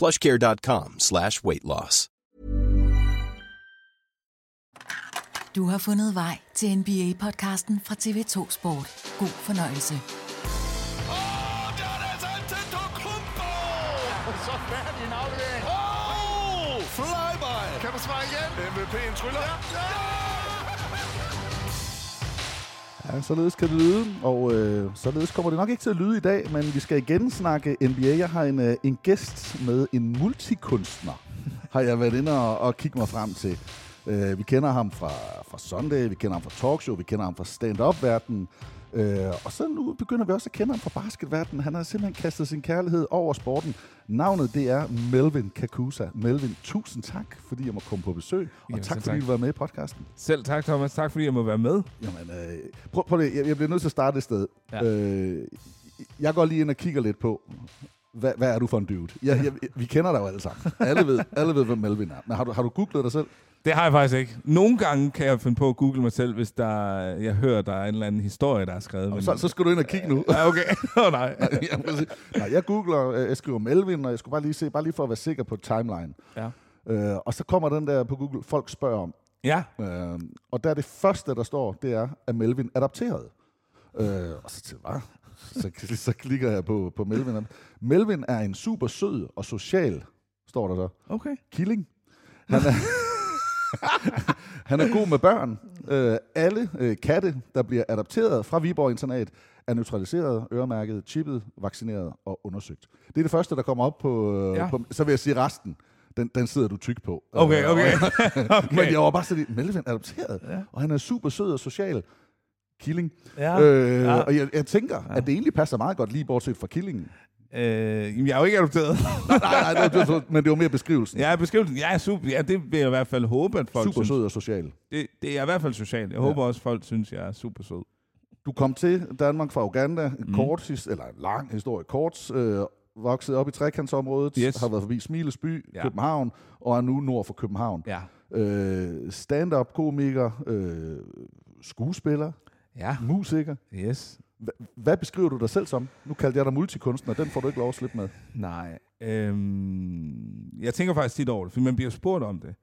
plushcare.com slash weight loss. Du har fundet vej til NBA-podcasten fra TV2 Sport. God fornøjelse. Så færdig en aflevering. Oh! Flyby! Kan man svare igen? MVP'en tryller. Ja! Ja, således kan det lyde, og øh, således kommer det nok ikke til at lyde i dag, men vi skal igen snakke NBA. Jeg har en, øh, en gæst med en multikunstner, har jeg været inde og, og kigge mig frem til. Øh, vi kender ham fra, fra Sunday, vi kender ham fra talkshow, vi kender ham fra stand-up-verdenen, øh, og så nu begynder vi også at kende ham fra basketverdenen. Han har simpelthen kastet sin kærlighed over sporten. Navnet det er Melvin Kakusa. Melvin, tusind tak, fordi jeg må komme på besøg, og Jamen, tak fordi tak. du var med i podcasten. Selv tak, Thomas. Tak, fordi jeg må være med. Jamen, øh, prøv, prøv det. Jeg, jeg bliver nødt til at starte et sted. Ja. Øh, jeg går lige ind og kigger lidt på, hvad, hvad er du for en dude? Jeg, jeg, vi kender dig jo alle sammen. Alle ved, alle ved hvem Melvin er. Men har du, har du googlet dig selv? Det har jeg faktisk ikke. Nogle gange kan jeg finde på at google mig selv, hvis der, jeg hører, der er en eller anden historie, der er skrevet. Og så, så skal du ind og kigge nu. Ja, okay. Åh, oh, nej. ja, præcis. Nej, jeg googler, øh, jeg skriver Melvin, og jeg skulle bare lige se, bare lige for at være sikker på timeline. Ja. Øh, og så kommer den der på Google, folk spørger om. Ja. Øh, og der er det første, der står, det er, at Melvin adopteret. Øh, og så til hvad? Så, så klikker jeg på, på Melvin. Melvin er en super sød og social, står der så. Okay. Killing. Han er, han er god med børn. Øh, alle øh, katte, der bliver adopteret fra Viborg Internat, er neutraliseret, øremærket, chippet, vaccineret og undersøgt. Det er det første, der kommer op på... Øh, Ja. på så vil jeg sige resten. Den, den sidder du tyk på. Okay, Øh, okay. Okay. Men jeg var bare sådan lidt, Melvin er adopteret, ja. og han er super sød og social. Killing. Ja. Øh, Ja. Og jeg, jeg tænker, ja. at det egentlig passer meget godt, lige bortset fra killingen. Øh, jeg er jo ikke adopteret. nej, nej, nej, det var, men det var mere beskrivelsen. Ja, beskrivelsen. Ja, super. Ja, det vil jeg i hvert fald håbe, at folk Super synes. sød og social. Det, det er i hvert fald socialt. Jeg ja. håber også, at folk synes, jeg er super sød. Du kom til Danmark fra Uganda, mm. kort, eller en lang historie kort, øh, vokset op i trekantsområdet, Yes. har været forbi Smilesby, Ja. København, og er nu nord for København. Ja. Øh, Stand-up komiker, øh, skuespiller, Ja. musiker. Yes. Hva- Hvad beskriver du dig selv som? Nu kaldte jeg dig multikunstner, den får du ikke lov at slippe med. Nej. Øhm, jeg tænker faktisk tit over det, for man bliver spurgt om det.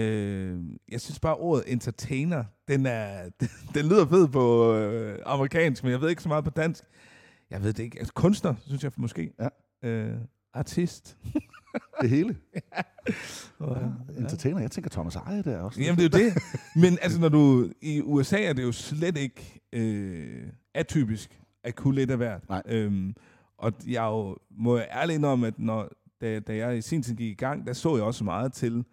Øh, jeg synes bare, ordet entertainer, den, er, den lyder fed på øh, amerikansk, men jeg ved ikke så meget på dansk. Jeg ved det ikke. Altså, kunstner, synes jeg måske. Ja. Øh, artist. Det hele. Og, Ja, entertainer, jeg tænker Thomas Eje der også. Jamen, det er jo det. Men altså, når du... I USA er det jo slet ikke øh, atypisk at kunne lidt af hvert. Nej. Øhm, og jeg jo, må jeg ærligt indrømme, at når, da, da jeg i sin tid gik i gang, der så jeg også meget til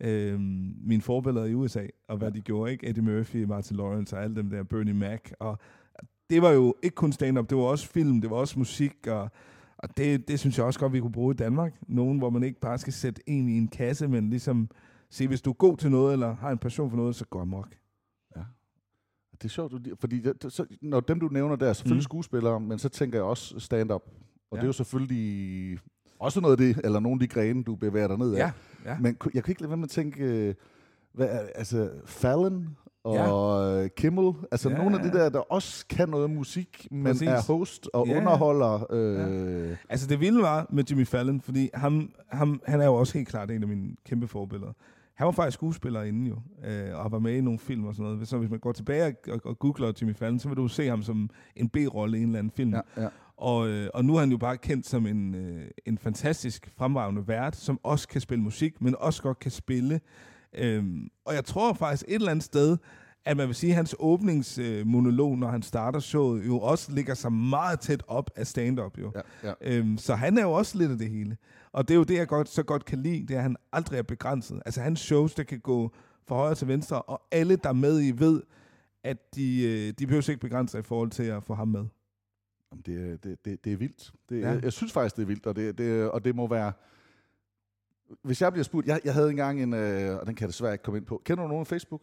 øhm, mine forbilleder i USA, og hvad de gjorde, ikke? Eddie Murphy, Martin Lawrence og alle dem der, Bernie Mac, og det var jo ikke kun stand-up, det var også film, det var også musik, og, og det, det synes jeg også godt, vi kunne bruge i Danmark. Nogen, hvor man ikke bare skal sætte en i en kasse, men ligesom se, hvis du er god til noget, eller har en passion for noget, så gå amok. Det er sjovt, du fordi det, så, når dem, du nævner der, er selvfølgelig Mm. skuespillere, men så tænker jeg også stand-up. Og Ja. det er jo selvfølgelig også noget af det, eller nogle af de grene, du bevæger dig ned af. Ja, ja. Men jeg kan ikke lade være med at tænke, øh, hvad altså Fallon og ja. Kimmel, altså Ja, nogle af de der, der også kan noget musik, men Præcis. er host og ja. underholder. Øh, ja. Altså det vilde var med Jimmy Fallon, fordi ham, ham, han er jo også helt klart en af mine kæmpe forbilleder. Han var faktisk skuespiller inden jo, øh, og var med i nogle film og sådan noget. Så hvis man går tilbage og, og googler Jimmy Fallon, så vil du se ham som en B-rolle i en eller anden film. Ja, ja. Og, øh, og nu er han jo bare kendt som en, øh, en fantastisk fremragende vært, som også kan spille musik, men også godt kan spille. Øhm, og jeg tror faktisk et eller andet sted, at man vil sige, at hans åbningsmonolog, når han starter showet, jo også ligger sig meget tæt op af stand-up. Jo. Ja, ja. Øhm, så han er jo også lidt af det hele. Og det er jo det, jeg godt, så godt kan lide, det er, at han aldrig er begrænset. Altså hans shows, der kan gå fra højre til venstre, og alle, der er med i, ved, at de, øh, de behøver sig ikke begrænse sig i forhold til at få ham med. Jamen, Det, er- det, det, det er vildt. Det, Ja. ja. jeg, jeg synes faktisk, det er vildt, og det, det, og det må være... Hvis jeg bliver spurgt... Jeg, jeg havde engang en... Øh, og den kan jeg desværre ikke komme ind på. Kender du nogen Facebook?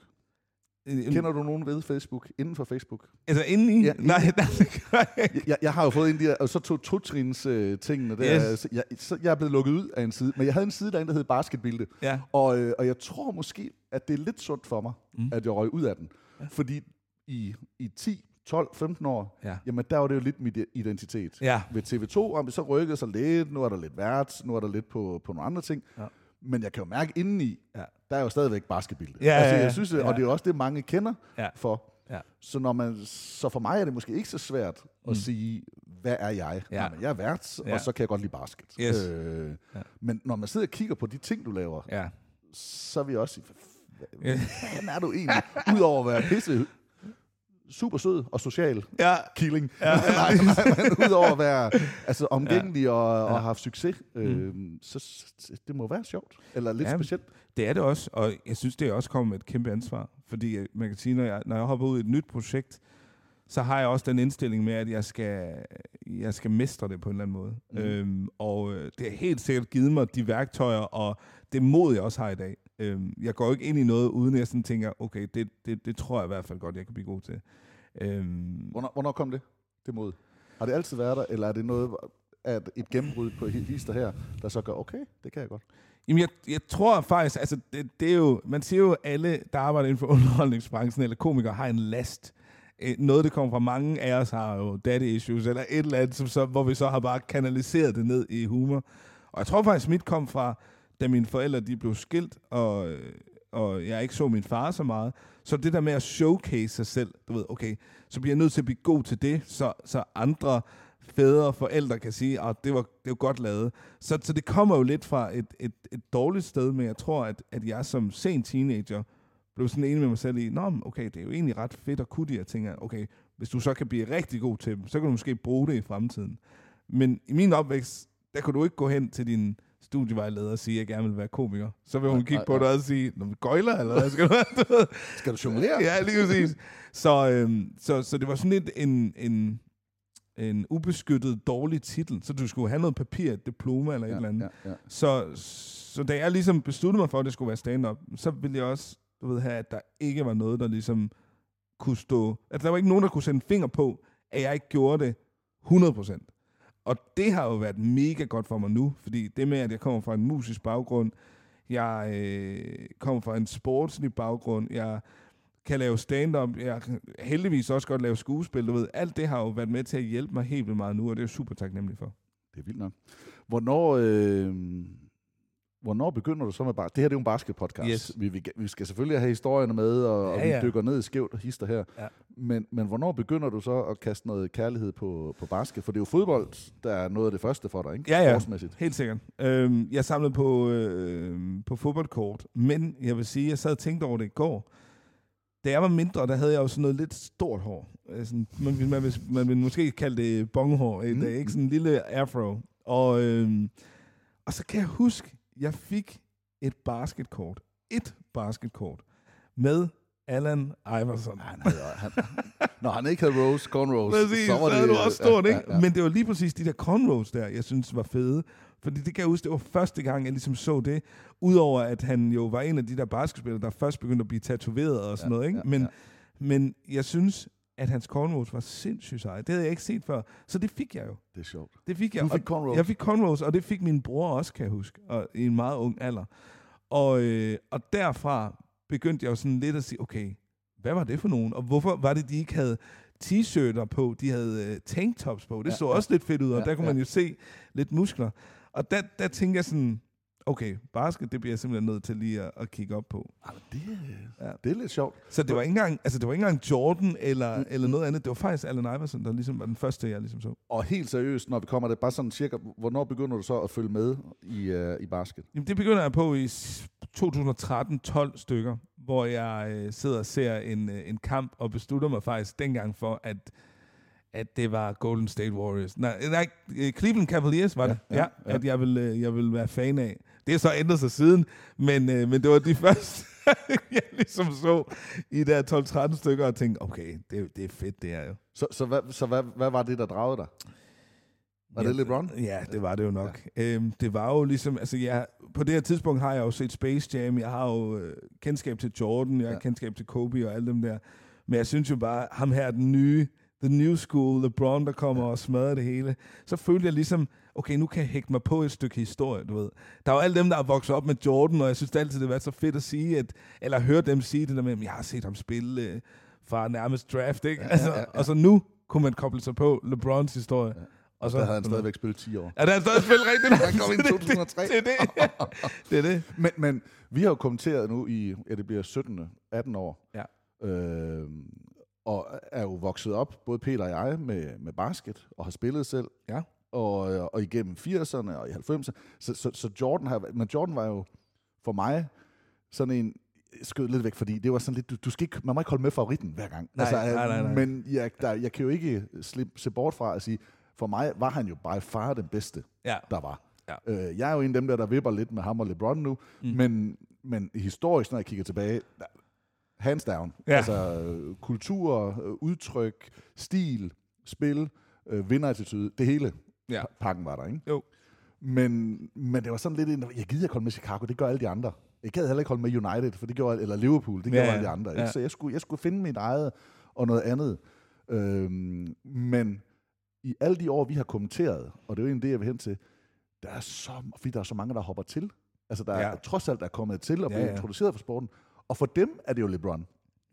En, Kender du nogen ved Facebook? Inden for Facebook? Altså indeni? Ja, Nej, nej, det gør jeg ikke. Jeg, jeg har jo fået en de der, og så to totrins øh, tingene der. Yes. Så jeg, så jeg er blevet lukket ud af en side. Men jeg havde en side derinde, der hed Basketbilde. Ja. Og, øh, og jeg tror måske, at det er lidt sundt for mig, Mm. at jeg røg ud af den. Ja. Fordi i, i 10, 12, 15 år, Ja. jamen der var det jo lidt mit identitet. Ja. Ved TV2, om så rykkede sig lidt, nu er der lidt vært, nu er der lidt på, på nogle andre ting. Ja. Men jeg kan jo mærke indeni, Ja. Der er jo stadigvæk basketbilde. Ja, altså, ja, ja. jeg synes, Ja. og det er jo også det, mange kender Ja. for. Ja. Så, når man, så for mig er det måske ikke så svært at Mm. sige, hvad er jeg? Ja. Jamen, jeg er vært, Ja. og så kan jeg godt lide basket. Yes. Øh, Ja. Men når man sidder og kigger på de ting, du laver, Ja. så vil jeg også sige, hvad, Ja. hvad er du egentlig? Udover at være pisse super sød og social Ja. killing. Ja. nej, nej, men udover at være altså, omgængelig og, og Ja. have succes, øh, så, så det må være sjovt. Eller lidt Ja, specielt. Det er det også, og jeg synes, det også kommer med et kæmpe ansvar. Fordi øh, man kan sige, når jeg, når jeg hopper ud i et nyt projekt, så har jeg også den indstilling med, at jeg skal, jeg skal mestre det på en eller anden måde. Mm. Øhm, og øh, det har helt sikkert givet mig de værktøjer, og det mod, jeg også har i dag. Øhm, jeg går ikke ind i noget, uden jeg sådan tænker, okay, det, det, det tror jeg i hvert fald godt, jeg kan blive god til. Øhm, Hvornår, hvornår kom det, det mod? Har det altid været der, eller er det noget, at et gennembrud på hister her, der så gør, okay, det kan jeg godt. Jamen, jeg, jeg tror faktisk, altså, det, det er jo, man siger jo, alle, der arbejder inden for underholdningsbranchen, eller komikere, har en last. Øh, Noget, det kommer fra mange af os, har jo daddy issues, eller et eller andet, som så, hvor vi så har bare kanaliseret det ned i humor. Og jeg tror faktisk, mit kom fra, da mine forældre de blev skilt, og, øh, og jeg ikke så min far så meget. Så det der med at showcase sig selv, du ved, okay, så bliver jeg nødt til at blive god til det, så, så andre fædre og forældre kan sige, at det var, det var godt lavet. Så, så det kommer jo lidt fra et, et, et dårligt sted, men jeg tror, at, at jeg som sen teenager blev sådan enig med mig selv i, Nå, okay, det er jo egentlig ret fedt at kunne de her ting. Okay, hvis du så kan blive rigtig god til dem, så kan du måske bruge det i fremtiden. Men i min opvækst, der kunne du ikke gå hen til din studievejleder og sige, at jeg gerne vil være komiker. Så vil hun Nej, kigge nej, på dig og sige, Nå, men gøjler, eller hvad skal du? Skal du jonglere? Ja, lige præcis. Så, øhm, så, så det var sådan lidt en, en, en ubeskyttet dårlig titel, så du skulle have noget papir, et diploma eller et Ja, eller andet. ja, ja. Så, så da jeg ligesom besluttede mig for, at det skulle være stand-up, så ville jeg også du ved, have, at der ikke var noget, der ligesom kunne stå... At der var ikke nogen, der kunne sætte en finger på, at jeg ikke gjorde det 100%. Og det har jo været mega godt for mig nu, fordi det med, at jeg kommer fra en musisk baggrund, jeg øh, kommer fra en sportslig baggrund, jeg kan lave stand-up, jeg kan heldigvis også godt lave skuespil, du ved. Alt det har jo været med til at hjælpe mig helt vildt meget nu, og det er jeg super taknemmelig for. Det er vildt nok. Hvornår, øh, hvornår begynder du så med bare... Det her det er jo en basketpodcast. Yes. Vi, vi, vi skal selvfølgelig have historierne med, og, og Ja, vi ja. dykker ned i skævt og hister her. Ja. Men, men hvornår begynder du så at kaste noget kærlighed på, på basket? For det er jo fodbold, der er noget af det første for dig, ikke? Ja, ja. Helt sikkert. Øhm, jeg samlede på, øh, på fodboldkort, men jeg vil sige, jeg sad og tænkte over det i går. Da jeg var mindre, der havde jeg jo sådan noget lidt stort hår. Øh, Sådan, man, vil, man, vil, man vil måske kalde det bonghår Mm. dag, ikke? Sådan en lille afro. Og, øhm, og så kan jeg huske, jeg fik et basketkort. Et basketkort med Allen Iverson. Han havde, han, når han ikke havde Rose, cornrows, Præcis, så var det... du også stort, ja, ikke? Ja, ja. Men det var lige præcis de der cornrows der, jeg synes var fede. Fordi det kan jeg huske, det var første gang, jeg ligesom så det. Udover at han jo var en af de der basketspillere, der først begyndte at blive tatoveret og sådan Ja, noget, ikke? ja, Men, ja. men jeg synes, at hans cornrows var sindssygt seje. Det havde jeg ikke set før. Så det fik jeg jo. Det er sjovt. Det fik jeg. Du fik cornrows? Jeg fik cornrows, og det fik min bror også, kan jeg huske, og, i en meget ung alder. Og, øh, og derfra begyndte jeg jo sådan lidt at sige, okay, hvad var det for nogen? Og hvorfor var det, de ikke havde t-shirter på? De havde øh, tanktops på. Det Ja, så ja. også lidt fedt ud, og Ja, der kunne ja. man jo se lidt muskler. Og der, der tænkte jeg sådan, okay, basket, det bliver jeg simpelthen nødt til lige at, at kigge op på. Men det, Ja. det er lidt sjovt. Så det var ikke engang, altså det var ikke engang Jordan eller, Mm, eller noget andet. Det var faktisk Allen Iverson, der ligesom var den første, jeg ligesom så. Og helt seriøst, når vi kommer det bare sådan cirka, hvornår begynder du så at følge med i, uh, i basket? Jamen, det begynder jeg på i s- 2013-12 stykker, hvor jeg øh, sidder og ser en, øh, en kamp og beslutter mig faktisk dengang for, at at det var Golden State Warriors. Nej, nej øh, Cleveland Cavaliers var det, Ja, ja, ja, ja, ja. at jeg vil, øh, jeg vil være fan af. Det er så ændret sig siden, men, øh, men det var de første, jeg ligesom så i der 12-13 stykker og tænkte, okay, det, det er fedt, det er jo. Så, så, hvad, så hvad, hvad var det, der dragede dig? Var det LeBron? Ja, det var det jo nok. Ja. Øhm, det var jo ligesom, altså jeg, på det her tidspunkt har jeg jo set Space Jam, jeg har jo øh, kendskab til Jordan, jeg har Ja. kendskab til Kobe og alle dem der. Men jeg synes jo bare, ham her, den nye, the new school, LeBron, der kommer ja. og smadrer det hele. Så følte jeg ligesom, okay, nu kan jeg hægte mig på et stykke historie, du ved. Der er jo alle dem, der er vokset op med Jordan, og jeg synes det altid, det har været så fedt at sige, at, eller høre dem sige det der med, at jeg har set ham spille øh, fra nærmest draft, ikke? Altså, ja, ja. Og så nu kunne man koble sig på LeBrons historie. Ja. Og så havde han stadigvæk spillet 10 år. Ja, der er stadig spillet rigtigt nok. Han kom ind i 2003. Det er det. det er det. Men, men vi har jo kommenteret nu i, ja, det bliver 17. 18 år. Ja. Øh, og er jo vokset op, både Peter og jeg, med, med basket, og har spillet selv. Ja. Og, og igennem 80'erne og i 90'erne. Så, så, så Jordan har, men Jordan var jo for mig sådan en, skød lidt væk, fordi det var sådan lidt, du, du skal ikke, man må ikke holde med favoritten hver gang. Nej, nej, nej, nej. Men jeg, der, jeg kan jo ikke slippe, se bort fra at sige, for mig var han jo bare far den bedste, Ja. der var. Ja. Øh, jeg er jo en af dem der, der vipper lidt med ham og LeBron nu, mm. men, men historisk, når jeg kigger tilbage, hands down. Ja. Altså kultur, øh, udtryk, stil, spil, øh, vinderattitude, det hele Ja. pakken var der, ikke? Jo. Men, men det var sådan lidt en, jeg gider ikke holde med Chicago, det gør alle de andre. Jeg gad heller ikke holde med United, for det gjorde, eller Liverpool, det Ja, gjorde ja. alle de andre. Ikke? Ja. Så jeg skulle, jeg skulle finde mit eget og noget andet. Øhm, men i alle de år, vi har kommenteret, og det er jo egentlig det, jeg vil hen til, der er så, fordi der er så mange, der hopper til. Altså, der er Ja. trods alt der er kommet til og Ja, blevet ja. introduceret for sporten. Og for dem er det jo LeBron.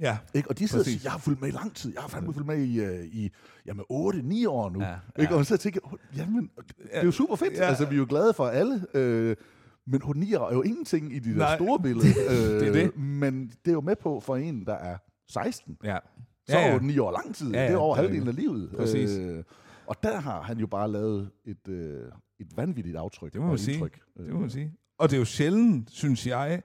Ja. Ikke? Og de sidder og Præcis. siger, jeg har fulgt med i lang tid. Jeg har fandme fulgt med i, uh, i jamen, 8-9 år nu. Ja, Ikke? ja. Og så tænker jeg, "Åh, jamen, det er jo super fedt. Ja. Altså, vi er jo glade for alle. Øh, men 9 år er jo ingenting i de der Nej, store billeder. det er det. Men det er jo med på for en, der er 16. Ja. Så Ja, er ja. 8-9 år lang tid. Ja, ja, det er over det er halvdelen af livet. Præcis. Øh, og der har han jo bare lavet et, øh, et vanvittigt aftryk Det må og man sige. indtryk. Det må man sige. Og det er jo sjældent, synes jeg,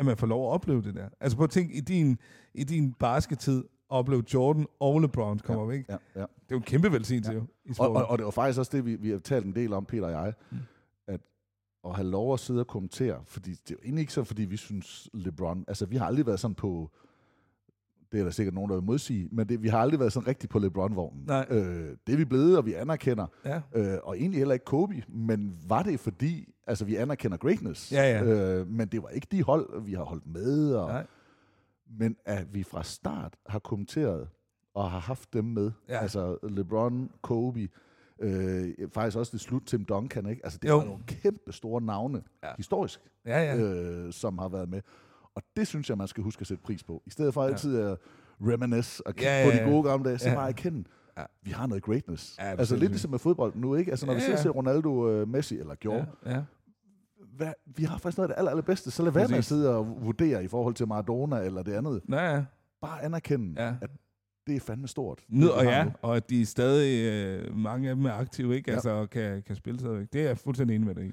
at man får lov at opleve det der. Altså prøv at tænke, i din, i din baskettid, at opleve Jordan og LeBron kommer væk. Ja, ja. Det er jo en kæmpe velsignelse jo, i Og, sporten. og, og det var faktisk også det, vi, vi har talt en del om, Peter og jeg, mm. at at have lov at sidde og kommentere, fordi det er jo egentlig ikke sådan, fordi vi synes LeBron, altså vi har aldrig været sådan på, det er der sikkert nogen, der vil modsige, men det, vi har aldrig været sådan rigtig på LeBron-vognen. Nej. Øh, det er vi blevet, og vi anerkender, Ja. øh, og egentlig heller ikke Kobe, men var det fordi, altså vi anerkender greatness, Ja, ja. Øh, men det var ikke de hold, vi har holdt med, og, Nej. men at vi fra start har kommenteret og har haft dem med. Ja. Altså LeBron, Kobe, øh, faktisk også det slut Tim Duncan, ikke? Altså det Jo. var nogle kæmpe store navne, Ja. historisk, Ja, ja. øh, som har været med. Og det synes jeg, man skal huske at sætte pris på. I stedet for altid at reminisce og kigge Ja, ja, ja, på de ja. gode gamle dage, så Ja. bare erkende, Ja. vi har noget greatness. Ja, altså lidt ligesom med fodbold nu, ikke? Altså når vi Ja, ser, ja. ser Ronaldo, uh, Messi eller gjorde, Ja, ja. hvad, vi har faktisk noget af det aller, allerbedste, så lad være med at sidde og vurdere i forhold til Maradona eller det andet. Ja, ja. Bare anerkende, Ja. at det er fandme stort. Vi og ja, nu. og at de er stadig, øh, mange af dem er aktive, ikke? Ja. Altså, og kan, kan spille stadigvæk. Det er jeg fuldstændig enig med dig i.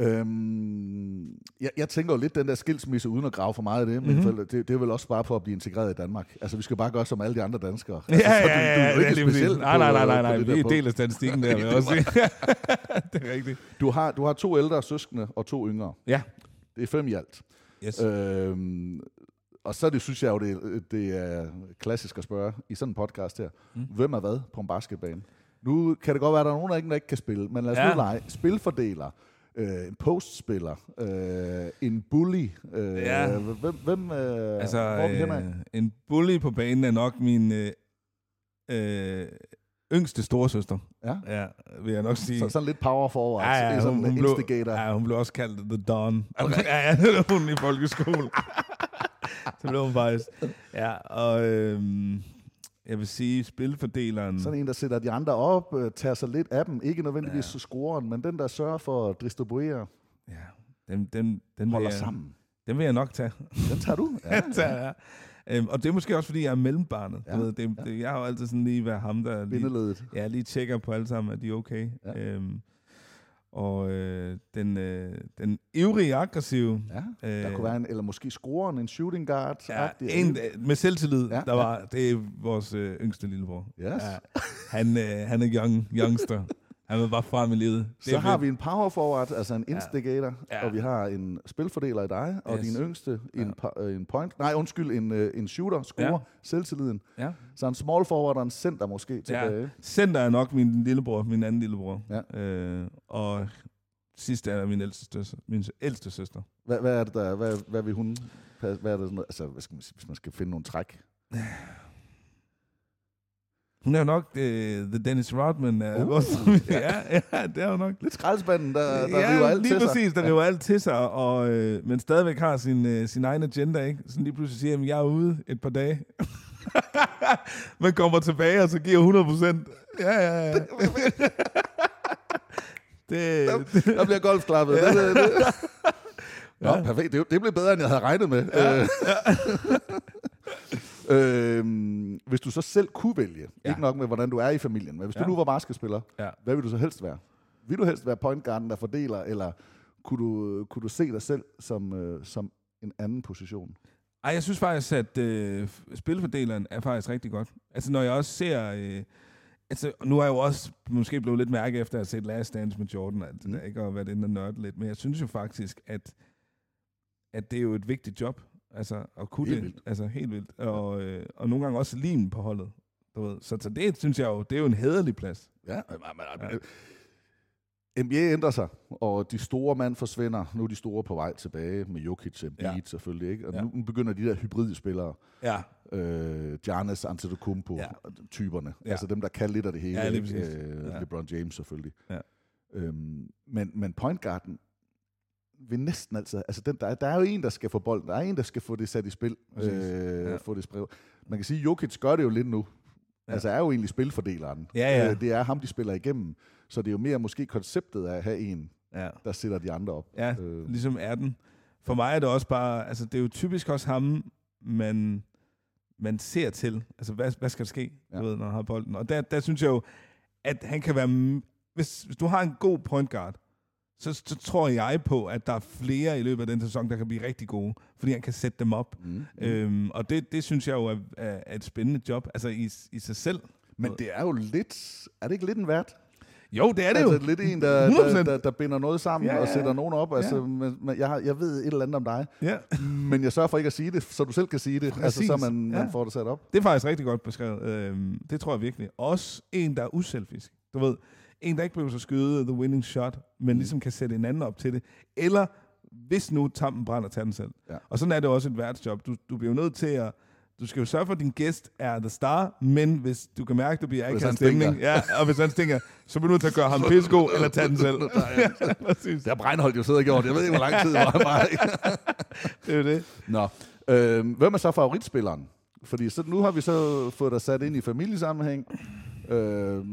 Øhm, jeg, jeg tænker jo lidt den der skilsmisse, uden at grave for meget af det, men Mhm. mm-hmm. det, det er vel også bare for at blive integreret i Danmark. Altså, vi skal bare gøre som alle de andre danskere. Ja, altså, ja, du, ja, du, er ja, ikke speciel Nej, nej, nej, nej, nej. Vi er punkt. del af statistikken der, vil jeg også det er rigtigt. Du har, du har to ældre søskende og to yngre. Ja. Det er fem i alt. Yes. Øhm, og så det, synes jeg jo, det, det er klassisk at spørge i sådan en podcast her. Mm. Hvem er hvad på en basketbane? Nu kan det godt være, at der er nogen, der ikke, der ikke kan spille, men lad os Ja. nu lege. Spilfordeler, øh, en postspiller, øh, en bully. Øh, Ja. Hvem, hvem øh, Altså, hvor er vi henad? øh, en bully på banen er nok min øh, øh, yngste storesøster. Ja. Ja, vil jeg nok sige. Så, sådan lidt power forward. Ja, ja, sådan hun, hun, blev, instigator. ja, hun blev også kaldt The Dawn. Okay. ja, ja, det var hun i folkeskole. så blev hun faktisk. Ja, og øhm, jeg vil sige, spilfordeleren... Sådan en, der sætter de andre op, øh, tager sig lidt af dem. Ikke nødvendigvis ja. scoren, men den, der sørger for at distribuere, Ja, den, den, den holder jeg, sammen. Den vil jeg nok tage. Den tager du? Ja, den tager jeg. Øhm, og det er måske også, fordi jeg er mellembarnet. Ja, Ja, ved, det, det, jeg har jo altid sådan lige været ham, der lige, ja, lige tjekker på alle sammen, at de er okay. Ja. Øhm, og øh, den, øh, den ivrige, aggressive... Ja, der kunne være en, eller måske scoren, en shooting guard. Ja, en øh, med selvtillid, Ja, ja, der var, det er vores øh, yngste lillebror. Yes. Ja, han, øh, han er young, youngster. Han vil bare frem i livet. Det Så har vi en power forward, altså en Ja. instigator, Ja. og vi har en spilfordeler i dig, og Yes. din yngste en, Ja. øh, en point, nej undskyld, en, øh, en shooter, scorer, Ja. selvtilliden. Ja. Så en small forward og en center måske Ja. tilbage. Center er nok min lillebror, min anden lillebror. Ja. Øh, og sidste er min ældste søster. Min ældste søster. Hvad, hvad er det der, hvad, hvad vil hun, hvad er det altså hvad skal man hvis man skal finde nogle træk? Hun er jo nok øh, The Dennis Rodman af Uh, vores ja. ja. ja, det er jo nok. Lidt skraldespanden, der, der ja, river alt lige til sig. præcis, der river alt til sig, og, øh, men stadigvæk har sin, øh, sin egen agenda, ikke? Sådan lige pludselig siger, at jeg er ude et par dage. men kommer tilbage, og så giver 100 procent. Ja, ja, ja. det, det, Der bliver golfklappet. Ja. Det, det, det. Nå, Ja. perfekt. Det, det blev bedre, end jeg havde regnet med. Ja. Øhm, hvis du så selv kunne vælge, ja. ikke nok med, hvordan du er i familien, men hvis ja. Du nu var basketspiller, Ja. hvad vil du så helst være? Vil du helst være point guarden, der fordeler, eller kunne du, kunne du se dig selv som, øh, som en anden position? Ej, jeg synes faktisk, at øh, spilfordeleren er faktisk rigtig godt. Altså, når jeg også ser... Øh, altså, nu har jeg jo også måske blevet lidt mærke efter at have set Last Dance med Jordan, at Mm. mm. ikke har været inde og nørde lidt, men jeg synes jo faktisk, at, at det er jo et vigtigt job, altså at kunne Helt det. vildt. Altså, helt vildt. Og, øh, og nogle gange også lim på holdet. Du ved. Så, så det synes jeg jo, det er jo en hederlig plads. Ja, men, men, men, NBA ændrer sig, og de store mand forsvinder. Nu er de store på vej tilbage med Jokic, Embiid ja. Ja. selvfølgelig. Ikke? Og Ja. nu begynder de der hybridspillere, Ja, øh, Giannis Antetokounmpo-typerne. Ja. Ja. Altså dem, der kan lidt af det hele. Ja, lige præcis. Øh, Ja. LeBron James selvfølgelig. Ja. Øhm, men, men point guarden vil næsten altid... Altså den, der, er, der er jo en, der skal få bolden. Der er en, der skal få det sat i spil. Præcis. Øh, Ja. Få det spredt. Man kan sige, at Jokic gør det jo lidt nu. Ja. Altså er jo egentlig spilfordeleren. Ja, ja. Øh, det er ham, de spiller igennem. Så det er jo mere måske konceptet af at have en, ja. der sætter de andre op. Ja, Øh. ligesom er den. For mig er det også bare, altså det er jo typisk også ham, man, man ser til. Altså hvad, hvad skal der ske, Ja. du ved, når han har bolden. Og der, der synes jeg jo, at han kan være... Hvis, hvis du har en god point guard, så, så tror jeg på, at der er flere i løbet af den sæson, der kan blive rigtig gode, fordi han kan sætte dem op. Mm. Mm. Øhm, og det, det synes jeg jo er, er, er et spændende job, altså i, i sig selv. Men det er jo lidt... Er det ikke lidt en vært? Jo, det er det altså, jo. lidt en, der, 100%. der, der, der binder noget sammen Ja, og ja. sætter nogen op. Altså, Ja. men, men jeg, har, jeg ved et eller andet om dig, Ja. men jeg sørger for ikke at sige det, så du selv kan sige det, altså, så man, man Ja. får det sat op. Det er faktisk rigtig godt beskrevet. Øhm, det tror jeg virkelig. Også en, der er uselfisk. Du ved, en, der ikke behøver at skyde the winning shot, men Mm. ligesom kan sætte en anden op til det. Eller hvis nu tampen brænder, tage den selv. Ja. Og sådan er det også et værtsjob. Du, du bliver jo nødt til at du skal jo sørge for, at din gæst er the star, men hvis du kan mærke, at du bliver akavet han stemning, stinker. ja, og hvis han stinker, så bliver du nødt til at gøre ham pissegod, eller tage den selv. Det har Breinholt jo siddet og gjort. Jeg ved ikke, hvor lang tid hvor han var. Det er jo det. Nå. Øh, hvem er så favoritspilleren? Fordi så, nu har vi så fået dig sat ind i familiesammenhæng. Øh,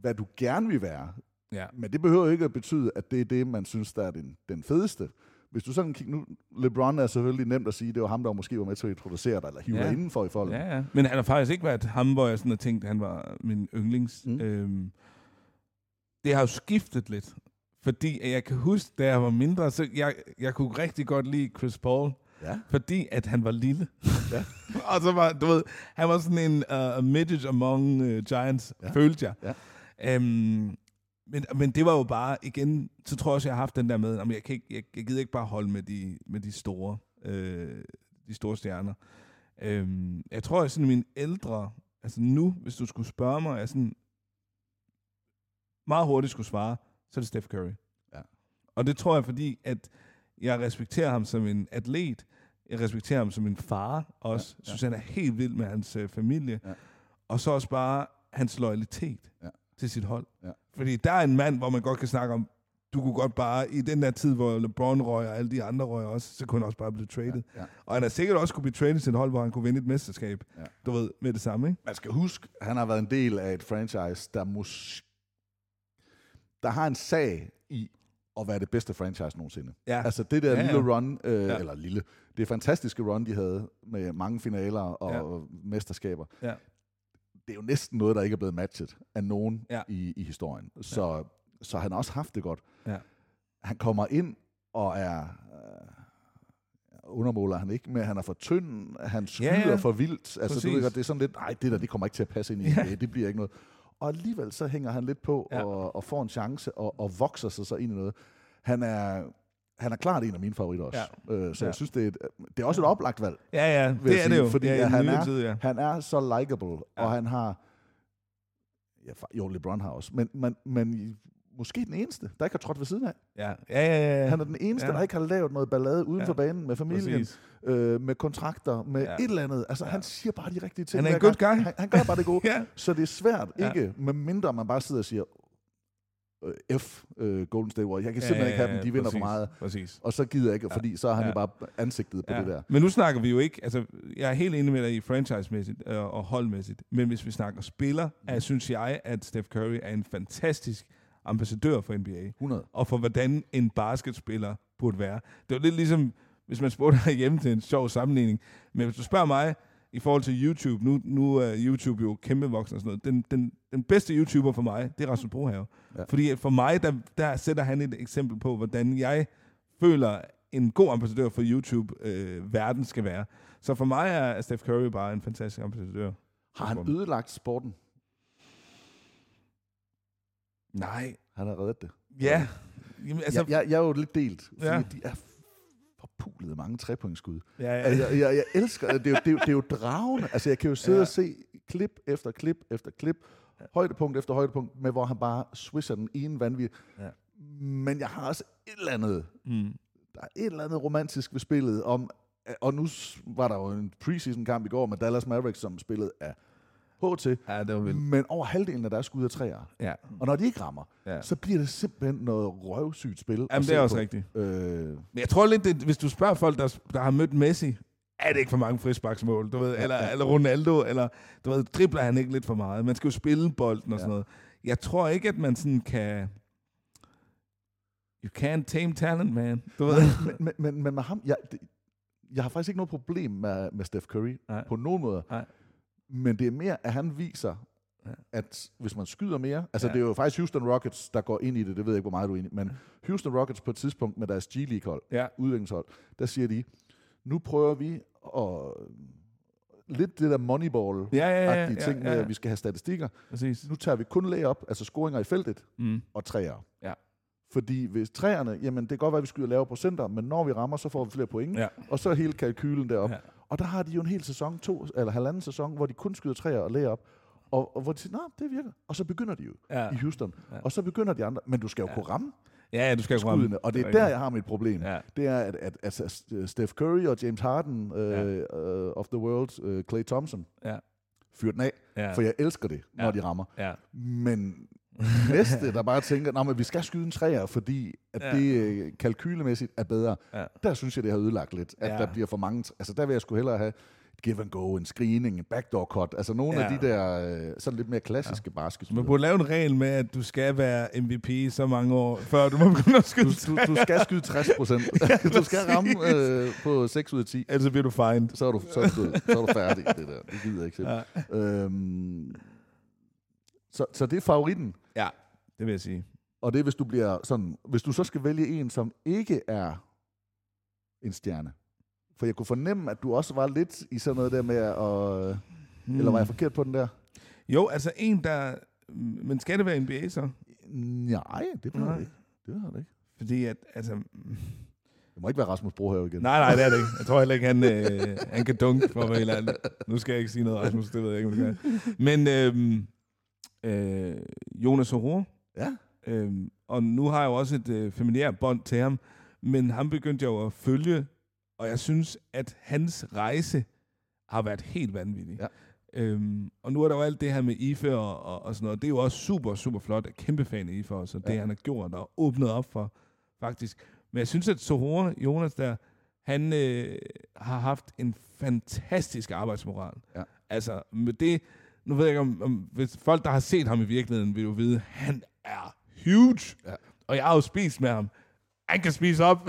hvad du gerne vil være. Ja. Men det behøver ikke at betyde, at det er det, man synes, der er den, den fedeste. Hvis du sådan kigger nu, LeBron er selvfølgelig nemt at sige, det var ham, der måske var med til at introducere dig, eller hive Ja. dig indenfor i folden. Ja, ja. Men han har faktisk ikke været ham, hvor jeg sådan har tænkt, at han var min yndlings. Mm. Øhm, det har jo skiftet lidt. Fordi jeg kan huske, da jeg var mindre, så jeg, jeg kunne rigtig godt lide Chris Paul. Ja. Fordi at han var lille. Ja. og så var, du ved, han var sådan en uh, midget among uh, giants, ja. følte jeg. Ja. Øhm, men, men det var jo bare, igen, så tror jeg også, jeg har haft den der med, at jeg, kan ikke, jeg, jeg gider ikke bare holde med de, med de store. Øh, de store stjerner. Øhm, jeg tror, at sådan min ældre, altså nu, hvis du skulle spørge mig, jeg sådan meget hurtigt skulle svare, så er det Steph Curry. Ja. Og det tror jeg, fordi at jeg respekterer ham som en atlet, jeg respekterer ham som en far også. Ja, ja. synes, han er helt vild med hans øh, familie. Ja. Og så også bare hans loyalitet Ja. Til sit hold. Ja. Fordi der er en mand, hvor man godt kan snakke om, du kunne godt bare, i den der tid, hvor LeBron røg og alle de andre røg også, så kunne han også bare blive traded. Ja, ja. Og han er sikkert også kunne blive traded til et hold, hvor han kunne vinde et mesterskab. Ja. Du ved, med det samme, ikke? Man skal huske, han har været en del af et franchise, der mus der har en sag i at være det bedste franchise nogensinde. Ja. Altså det der Ja, ja, lille run, øh, Ja. eller lille, det fantastiske run, de havde med mange finaler og ja. mesterskaber, Ja. Det er jo næsten noget, der ikke er blevet matchet af nogen Ja. i, i historien. Så, ja. så han har også haft det godt. Ja. Han kommer ind og er... Øh, undermåler han ikke, men han er for tynd, han skyder Ja, ja. for vildt. Altså, Præcis. du ved godt, det er sådan lidt, nej, det der, det kommer ikke til at passe ind i Ja. det, det bliver ikke noget. Og alligevel så hænger han lidt på ja. og, og får en chance og, og vokser sig så ind i noget. Han er, han er klart en af mine favoritter også. Ja. Øh, så Ja. jeg synes, det er, et, det er også et oplagt valg. Ja, ja, det er det sige, jo. Fordi ja, han, er, tid, ja. han er så likable, ja. Og han har... Ja, jo, LeBron har også, men, men, men måske den eneste, der ikke har trådt ved siden af. Ja, ja, ja. ja. Han er den eneste, Ja. der ikke har lavet noget ballade uden Ja. for banen med familien, Præcis. øh, med kontrakter, med Ja. et eller andet. Altså, Ja. han siger bare de rigtige ting. Han er en good guy. Han, han gør bare det gode. Ja. Så det er svært, Ja. ikke? Med mindre man bare sidder og siger, F, øh, Golden State Warriors. Jeg kan Ja, simpelthen ja, ikke have dem, ja, de vinder præcis, for meget. Præcis. Og så gider jeg ikke, Ja. fordi så er han Ja. jo bare ansigtet på det der. Men nu snakker vi jo ikke, altså jeg er helt enig med dig i franchise-mæssigt øh, og holdmæssigt, men hvis vi snakker spiller, Mm. er, synes jeg, at Steph Curry er en fantastisk ambassadør for NBA. 100. Og for hvordan en basketspiller burde være. Det er jo lidt ligesom, hvis man spurgte hjemme til en sjov sammenligning, men hvis du spørger mig, i forhold til YouTube, nu, nu er YouTube jo kæmpe voksen og sådan noget, den, den, den bedste YouTuber for mig, det er Rasmus Brohave. Ja. Fordi for mig, der, der sætter han et eksempel på, hvordan jeg føler, en god ambassadør for YouTube-verden skal være. Så for mig er Steph Curry bare en fantastisk ambassadør. Har han ødelagt sporten? Nej. Han har reddet det. Ja. Jamen, Altså, jeg, jeg, jeg er jo lidt delt, fordi ja. de er forpulede mange trepointsskud. Ja, ja. Altså, jeg, jeg, jeg elsker det. Det er, jo, det, er jo, det er jo dragende. Altså, jeg kan jo sidde Ja. ja. og se klip efter klip efter klip, højdepunkt efter højdepunkt, med hvor han bare swisher den ene vanvid. Ja. Men jeg har også et eller andet, Mm. der er et eller andet romantisk ved spillet om, og nu var der jo en preseason kamp i går med Dallas Mavericks, som spillede af HT, Ja, det var vildt. men over halvdelen af deres skud er træer. Ja. Og når de ikke rammer, Ja. så bliver det simpelthen noget røvsygt spil. Jamen, det er også på. rigtigt. Øh, Men jeg tror lidt, det, hvis du spørger folk, der, der har mødt Messi, er det ikke for mange frisbaksmål, du ved, eller, ja. eller Ronaldo, eller du ved, dribler han ikke lidt for meget. Man skal jo spille bolden og sådan Ja. noget. Jeg tror ikke, at man sådan kan... You can't tame talent, man. Du ved. men, men, men, men med ham, jeg, det, jeg har faktisk ikke noget problem med, med Steph Curry Nej. på nogen måde. Nej. Men det er mere, at han viser, Ja. at hvis man skyder mere, altså Ja. det er jo faktisk Houston Rockets, der går ind i det, det ved jeg ikke, hvor meget du er i, men Houston Rockets på et tidspunkt med deres G-League-hold, Ja. udviklingshold, der siger de, nu prøver vi at lidt det der moneyball Ja, ja, ja, ja, ting med, ja, ja. at vi skal have statistikker. Præcis. Nu tager vi kun layup, altså scoringer i feltet, Mm. og træer. Ja. Fordi hvis træerne, jamen det kan godt være, at vi skyder lavere procenter, men når vi rammer, så får vi flere point. Ja. Og så er hele kalkylen deroppe. Ja. Ja. Og der har de jo en hel sæson, to eller halvanden sæson, hvor de kun skyder træer og layup. Og, og hvor de siger, nej, det virker. Og så begynder de jo Ja. ja. i Houston. Ja. Ja. Og så begynder de andre. Men du skal jo ja. kunne ramme Ja, ja, du skal jo ramme. skuddene. Og det er der, jeg har mit problem. Ja. Det er, at, at, at, at Steph Curry og James Harden øh, uh, of the world, uh, Clay Thompson, Ja. fyr den af. Ja. For jeg elsker det, når Ja. de rammer. Ja. Men næste, der bare tænker, "Nå, men vi skal skyde en træer, fordi at Ja. ja. det øh, kalkylemæssigt er bedre. Ja. Der synes jeg, det har ødelagt lidt. At Ja. ja. der bliver for mange... Altså der vil jeg sgu hellere have give and go, en screening, en backdoor cut. Altså nogle Ja. ja. af de der øh, sådan lidt mere klassiske ja. Man basketspillere. burde lave en regel med, at du skal være MVP i så mange år, før du må begynde at skyde Du, du, du skal skyde 60 procent. du skal ramme øh, på 6 ud af 10. Ellers bliver du fined. Så er du, så er du, så er du færdig. Det der. Det gider jeg ikke selv. Ja. Øhm, så, så det er favoritten. Ja, det vil jeg sige. Og det er, hvis du bliver sådan, hvis du så skal vælge en, som ikke er en stjerne. For jeg kunne fornemme, at du også var lidt i sådan noget der med at... Hmm. Eller var jeg forkert på den der? Jo, altså en, der... Men skal det være NBA så? Nej, det behøver det ikke. Det behøver det ikke. Fordi at, altså... Det må ikke være Rasmus Brohave igen. Nej, nej, det er det ikke. Jeg tror heller ikke, han, øh, han kan dunke for mig helt andet. Nu skal jeg ikke sige noget, Rasmus, det ved jeg ikke, om det kan. Men øh, øh, Jonas Aurore, Ja. øh, og nu har jeg jo også et øh, familiært bånd til ham, men han begyndte jeg jo at følge, og jeg synes, at hans rejse har været helt vanvittig. Ja. Øhm, og nu er der jo alt det her med IFE og, og, og sådan noget. Det er jo også super, super flot. Jeg er kæmpe fan af IFE også, og det Ja. han har gjort og åbnet op for, faktisk. Men jeg synes, at Sohore, Jonas der, han øh, har haft en fantastisk arbejdsmoral. Ja. Altså, med det, nu ved jeg ikke, om, om hvis folk, der har set ham i virkeligheden, vil jo vide, han er huge. Ja. Og jeg har jo spist med ham. Han kan spise op.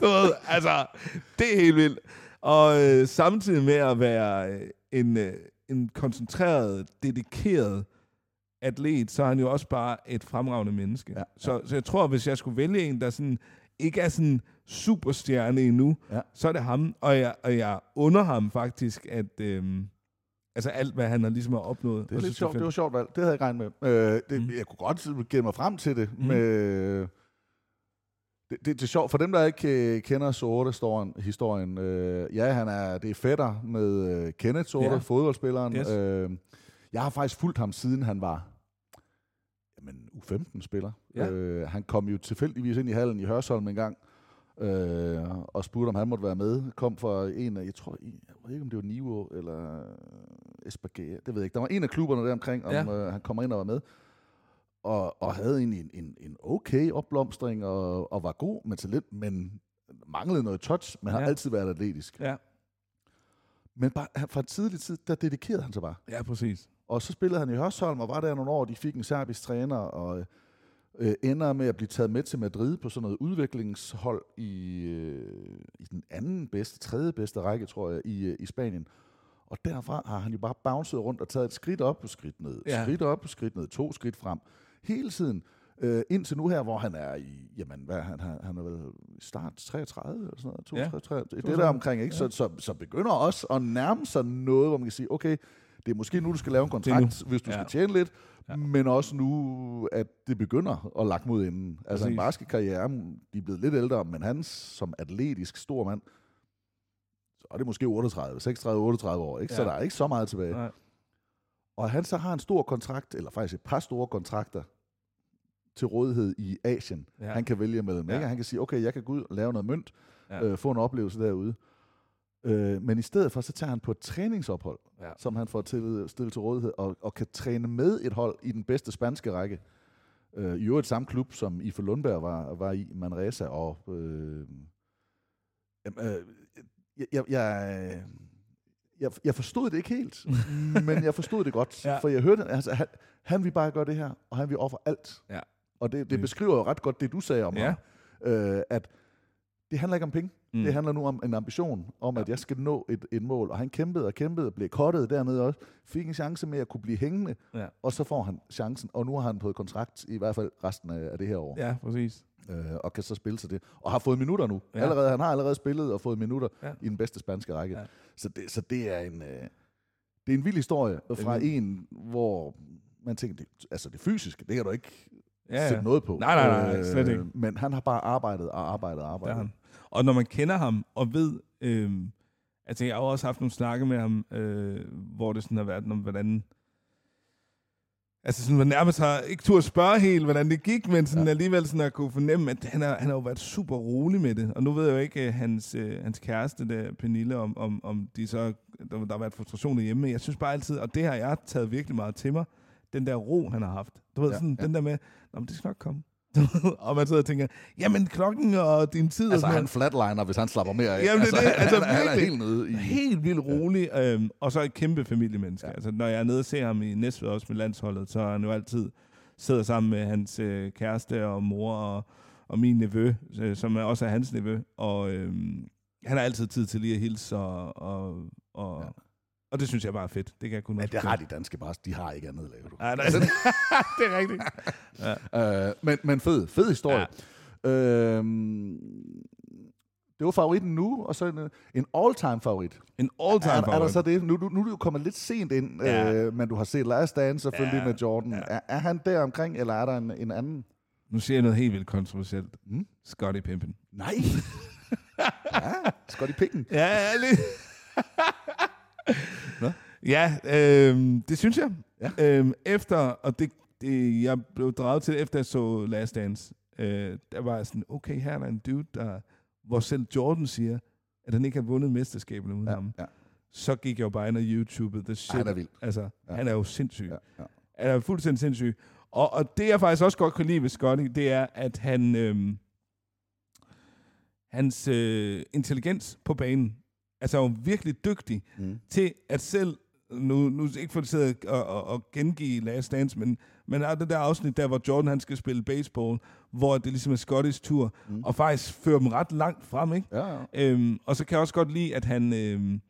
du ved, altså, det er helt vildt. Og øh, samtidig med at være øh, en, øh, en koncentreret, dedikeret atlet, så er han jo også bare et fremragende menneske. Ja, Så, så jeg tror, hvis jeg skulle vælge en, der sådan, ikke er sådan superstjerne endnu, Ja. så er det ham. Og jeg, og jeg under ham faktisk, at øhm, altså alt, hvad han har ligesom har opnået. Det er lidt sjovt. Det var sjovt valg. Det havde jeg ikke regnet med. Øh, det, Mm. Jeg kunne godt gemme mig frem til det. Mm. Med, det, det, det er sjovt. For dem, der ikke øh, kender Sorte historien, øh, ja, han er, det er fætter med øh, Kenneth Sorte, Ja. ja. fodboldspilleren. Yes. Øh, jeg har faktisk fulgt ham, siden han var jamen, U15-spiller. Ja. Øh, han kom jo tilfældigvis ind i hallen i Hørsholm en gang, øh, og spurgte, om han måtte være med. Kom fra en af, jeg tror, jeg ved ikke, om det var Niveau eller Esbjerg, det ved jeg ikke. Der var en af klubberne der omkring, om Ja. øh, han kommer ind og var med. Og, og havde egentlig en, en, en okay opblomstring, og, og var god med talent, men manglede noget touch, men har Ja. altid været atletisk. Ja, Men bare, fra tidlig tid, der dedikerede han sig bare. ja, præcis. Og så spillede han i Hørsholm, og var der nogle år, de fik en serbisk træner, og øh, ender med at blive taget med til Madrid på sådan noget udviklingshold i, øh, i den anden bedste, tredje bedste række, tror jeg, i, øh, i Spanien. Og derfra har han jo bare bounced rundt og taget et skridt op, skridt ned, Ja. skridt op, skridt ned, to skridt frem. Hele tiden. Øh, indtil nu her, hvor han er i, jamen, hvad, han, han, han er vel start 33 eller sådan noget, 32, Ja. 33, det er 32, der omkring, ikke? ja. Så, så, så begynder også at nærme sig noget, hvor man kan sige, okay, det er måske nu, du skal lave en kontrakt, hvis du Ja. skal tjene lidt, Ja. men også nu, at det begynder at lagt mod enden. Altså en Præcis. basketkarriere, de er blevet lidt ældre, men han som atletisk stor mand, så er det måske 38, 36, 38 år, ikke? så Ja. der er ikke så meget tilbage. Nej. Og han så har en stor kontrakt, eller faktisk et par store kontrakter, til rådighed i Asien. Ja. Han kan vælge mellem. Ja. Ikke? Han kan sige, okay, jeg kan gå ud og lave noget mønt, ja. øh, få en oplevelse derude. Øh, men i stedet for, så tager han på et træningsophold, Ja. som han får til, stillet til rådighed, og, og kan træne med et hold i den bedste spanske række. Øh, I øvrigt samme klub, som Ife Lundberg var, var i, Manresa, og... Øh, øh, jeg, jeg, jeg, jeg, forstod det ikke helt, men jeg forstod det godt, Ja. for jeg hørte, altså, han, han vil bare gøre det her, og han vil ofre alt. Ja. Og det, Det- det beskriver jo ret godt det, du sagde om Ja. ham. Øh, at det handler ikke om penge. Mm. Mm. Det handler nu om en ambition, om Ja. at jeg skal nå et, et mål. Og han kæmpede og kæmpede og blev kottet dernede også. Fik en chance med at kunne blive hængende, Ja. og så får han chancen. Og nu har han på kontrakt i hvert fald resten af, af det her år. Ja, præcis. Øh, og kan så spille til det. Og har fået minutter nu. Ja. Ja. Allerede, han har allerede spillet og fået minutter Ja. ja. i den bedste spanske række. Ja. Ja. Så, det, så det er en... Øh, det er en vild historie fra vild. en, hvor man tænker, det, altså det fysiske, det kan du ikke Ja, ja, ja. sætte noget på. Øh, Nej, nej, nej, slet ikke. Men han har bare arbejdet og arbejdet og Det arbejdet. han. Og når man kender ham og ved, øhm, altså jeg har også haft nogle snakke med ham, øh, hvor det sådan har været, om hvordan, altså sådan, man nærmest har ikke tur at spørge helt, hvordan det gik, men sådan ja. alligevel sådan at kunne fornemme, at han har, han har jo været super rolig med det. Og nu ved jeg jo ikke, øh, hans, øh, hans kæreste, der, Pernille, om, om, om de så, der, der har været frustration hjemme. Jeg synes bare altid, og det har jeg taget virkelig meget til mig, den der ro, han har haft. Du ved, Ja, sådan, ja. den der med, Nå, men det skal nok komme. og man sidder og tænker, jamen klokken og din tid. Altså og han flatliner, hvis han slapper mere af. Jamen, det er det. Altså, han, han er virkelig. helt nede i... Helt vildt rolig, øhm, og så et kæmpe familiemenneske. Ja. Ja. Altså, når jeg er nede og ser ham i Næstved også med landsholdet, så er han jo altid sidder sammen med hans øh, kæreste og mor og, og min nevø, øh, som er også er hans nevø. Og øhm, han har altid tid til lige at hilse, og, og, og, ja. Ja. og det synes jeg bare er fedt. Det kan jeg kun Men det har de danske bare. De har ikke andet at lave. Du. Nej, nej, det er rigtigt. Øh, men, men fed, fed historie. Ja. Øhm, det var favoritten nu, og så en, en all-time favorit. En all-time Er, er der favorit. så det? Nu, nu, nu er du jo kommet lidt sent ind, Ja. ja. øh, men du har set Last Dance selvfølgelig Ja, ja. med Jordan. ja. Ja. Er, er han der omkring, eller er der en, en anden? Nu siger jeg noget helt vildt kontroversielt. Mm. Scotty Pippen. Nej. ja, Scotty Picken. Ja, ja, lige. Nå? Ja, øh, det synes jeg. Ja. Øh, efter, og det, det, jeg blev draget til, efter jeg så Last Dance, øh, der var jeg sådan, okay, her er der en dude, der, hvor selv Jordan siger, at han ikke har vundet mesterskaberne uden Ja, ham. ja. Så gik jeg jo bare ind og YouTubede the shit. han er vild. Altså, Ja. ja. han er jo sindssyg. Ja, ja. Han er fuldstændig sindssyg. Og, og det, jeg faktisk også godt kan lide ved Scotty, det er, at han... Øh, hans øh, intelligens på banen, altså er jo virkelig dygtig Mm. til at selv, nu, nu ikke for at sidde og, og, og gengive Last Dance, men, men der er det der afsnit der, hvor Jordan han skal spille baseball, hvor det ligesom er Scotties tur, mm. og faktisk fører dem ret langt frem, ikke? Ja, ja. Øhm, og så kan jeg også godt lide, at han... Øhm,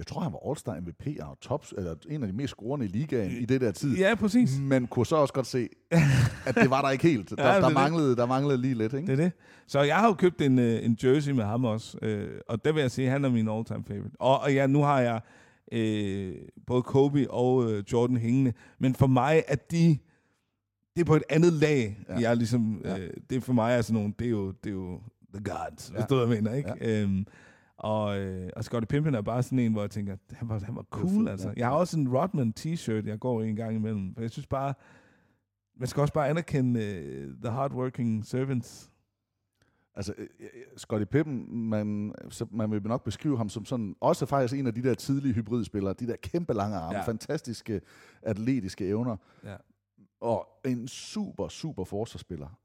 Jeg tror, han var All-Star MVP og tops, eller en af de mest scorende i ligaen i det der tid. ja, præcis. Men kunne så også godt se, at det var der ikke helt. Der, Ja, det er der, det. manglede, der manglede lige lidt, ikke? Det er det. Så jeg har jo købt en, øh, en jersey med ham også, øh, og der vil jeg sige, at han er min all-time favorite. Og, og ja, nu har jeg øh, både Kobe og øh, Jordan hængende, men for mig er de, det er på et andet lag. Ja. Jeg er ligesom, Ja. øh, det er for mig er sådan nogle, det er jo, det er jo the gods, Ja. hvis du hvad jeg mener, ikke? Ja. Øhm, og, øh, og Scottie Pippen er bare sådan en, hvor jeg tænker, han var, han var cool, fed, altså. Jeg har også en Rodman t-shirt, jeg går i en gang imellem, for jeg synes bare, man skal også bare anerkende uh, the hardworking servants. Altså, øh, øh, Scottie Pippen, man, så man vil nok beskrive ham som sådan, også faktisk en af de der tidlige hybridspillere, de der kæmpe lange arme. Ja. fantastiske atletiske evner, Ja. og en super, super forsvarsspiller.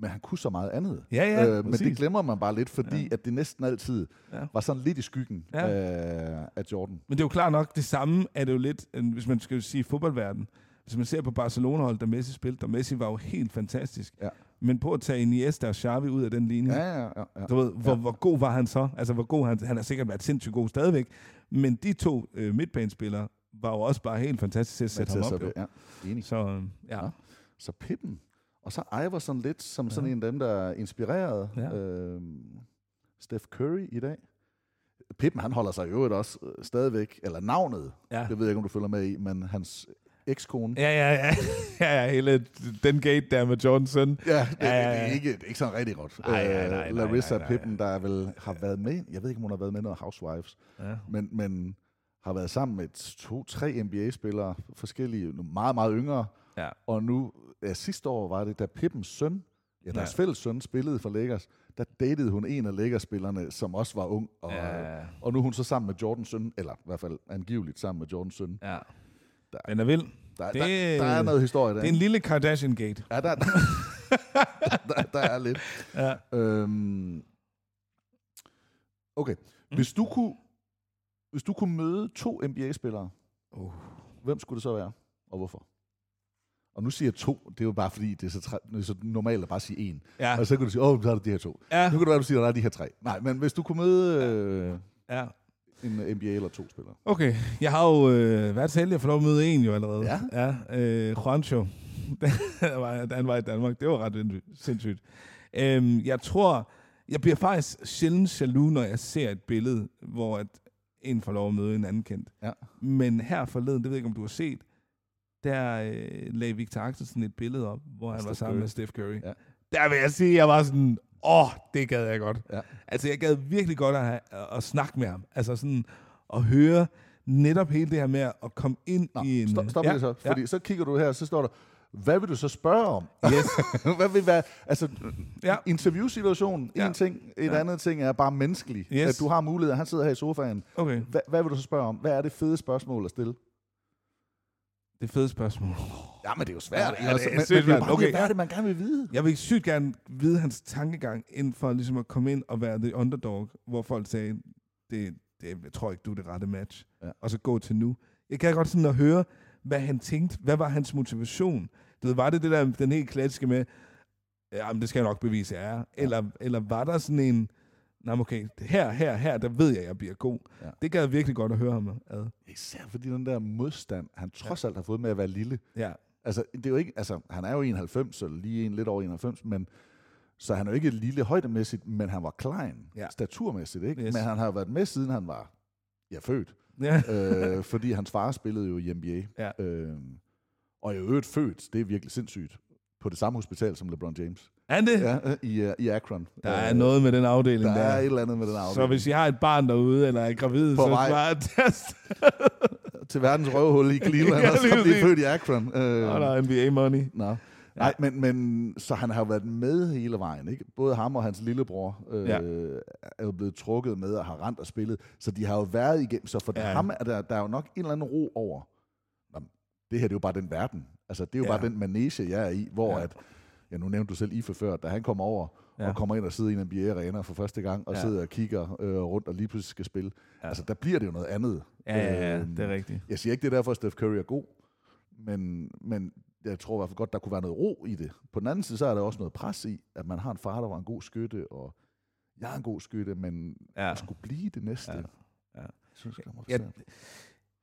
Men han kunne så meget andet. Ja, ja, øh, men præcis. det glemmer man bare lidt, fordi ja. At det næsten altid Ja. var sådan lidt i skyggen ja. Ja. af, Jordan. Men det er jo klart nok, det samme er det jo lidt, øh, hvis man skal sige fodboldverden. Hvis man ser på Barcelona-holdet, der Messi spillede, og Messi var jo helt fantastisk. Ja. Men på at tage Iniesta og Xavi ud af den linje, Ja, ja, ja. ja. du ved, hvor, Ja. hvor god var han så? Altså, hvor god han, han har sikkert været sindssygt god stadigvæk. Men de to øh, midtbanespillere var jo også bare helt fantastiske til at sætte ham op. det, Ja, enig. Så øh, ja. Ja. Så Pippen. Og så Iverson lidt som Ja. sådan en af dem, der er inspireret Ja. øhm, Steph Curry i dag. Pippen, han holder sig i øvrigt også øh, stadigvæk, eller navnet, Ja. det ved jeg ikke, om du følger med i, men hans ekskone. Ja, ja, ja. ja, ja, hele den gate der med Jordans søn. Ja, det, Ja, ja, det, er ja. ikke, det er ikke sådan rigtig godt. Nej, nej, nej, Øh, nej, Larissa nej, nej. Pippen, der vel har været med, jeg ved ikke, om hun har været med noget Housewives, Ja. men, men har været sammen med to-tre NBA-spillere, forskellige, meget, meget yngre, Ja. og nu, ja, sidste år var det, da Pippens søn, ja, deres Ja. fælles søn spillede for Lakers, der datede hun en af Lakers-spillerne, som også var ung, og, Ja. og nu er hun så sammen med Jordans søn, eller i hvert fald angiveligt sammen med Jordans søn. ja. Der- Den er vild. Der, Det- der, der er noget historie der. Det er en lille Kardashian-gate. Ja, der, der, der, der er lidt. Ja. Øhm, okay. Hvis du kunne, hvis du kunne møde to NBA-spillere, Uh. hvem skulle det så være, og hvorfor? Og nu siger jeg to, det er jo bare fordi, det er så, tra- er så normalt at bare sige en. Ja. Og så kan du sige, åh, så er det de her to. Ja. Nu kan det være, du siger, at der er de her tre. Nej, men hvis du kunne møde øh, ja. en NBA eller to spillere. Okay, jeg har jo øh, været så heldig at få lov at møde en jo allerede. Ja. ja øh, Juancho. Han var- da han var i Danmark. Det var ret sindssygt- sindssygt. Øhm, jeg tror, jeg bliver faktisk sjældent jaloux, når jeg ser et billede, hvor at en får lov at møde en anden kendt. Ja. Men her forleden, det ved jeg ikke, om du har set, der øh, lagde Victor Axelsen et billede op, hvor han Steph var sammen Curry. med Steph Curry. Ja. Der vil jeg sige, jeg var sådan, åh, det gad jeg godt. Ja. Altså, jeg gad virkelig godt at, have, at, at snakke med ham. Altså sådan, at høre netop hele det her med at komme ind Nå, i en... stop, stop ja, det så, fordi så kigger du her, så står der, hvad vil du så spørge om? Yes. hvad vil være, altså, Ja. ja. interviewsituation, Ja. en ting, et Ja. andet ting er bare menneskelig. Yes. At du har mulighed, han sidder her i sofaen. Okay, Hvad, hvad vil du så spørge om? Hvad er det fede spørgsmål at stille? Det er fede spørgsmål. Ja, men det er jo svært. Ja, ja, det er men, men, sygt men, bare Okay, hvad er det, man gerne vil vide? Jeg vil sygt gerne vide hans tankegang, inden for ligesom at komme ind og være the underdog, hvor folk sagde, det, det, jeg tror ikke, du er det rette match. Ja. Og så gå til nu. Jeg kan godt sådan at høre, hvad han tænkte. Hvad var hans motivation? Du ved, var det det der, den helt klassiske med, ja, men det skal jeg nok bevise, jeg er. Eller, eller var der sådan en, nej, okay, her, her, her, der ved jeg, at jeg bliver god. Ja. Det gad jeg virkelig godt at høre ham ad. Især fordi den der modstand, han trods alt har fået med at være lille. Ja, Altså, det er jo ikke, altså, han er jo 91, eller lige en lidt over 91, men så han er jo ikke lille højdemæssigt, men han var klein, Ja. staturmæssigt, ikke? Yes. Men han har jo været med, siden han var, ja, født. ja. øh, fordi hans far spillede jo i NBA. Ja. Øh, og i øvrigt født, det er virkelig sindssygt, på det samme hospital som LeBron James. Er det? Ja, i, øh, i Akron. Der er Øh, noget med den afdeling Der der. er et eller andet med den afdeling. Så hvis I har et barn derude, eller er gravid, På så vej. bare test. Til verdens røvhul i Cleveland, Ja, ja, og så blive født i Akron. Øh, Og der er NBA money. Nej, men, men så han har været med hele vejen. Ikke? Både ham og hans lillebror øh, Ja. er jo blevet trukket med og har rent og spillet. Så de har jo været igennem. Så for Ja. ja. ham er der, der er jo nok en eller anden ro over. Nå, det her det er jo bare den verden. Altså, det er jo Ja. bare den manege, jeg er i, hvor Ja. at, ja, nu nævnte du selv Ife før, da han kommer over Ja. og kommer ind og sidder i en NBA-arena for første gang, og Ja. sidder og kigger øh, rundt og lige pludselig skal spille. Ja. Altså, der bliver det jo noget andet. Ja, ja, ja, Øhm, det er rigtigt. Jeg siger ikke, det er derfor, at Steph Curry er god, men, men jeg tror i hvert fald godt, der kunne være noget ro i det. På den anden side, så er der også noget pres i, at man har en far, der var en god skytte, og jeg er en god skytte, men Ja. skulle blive det næste. Ja. Ja. Jeg synes, det er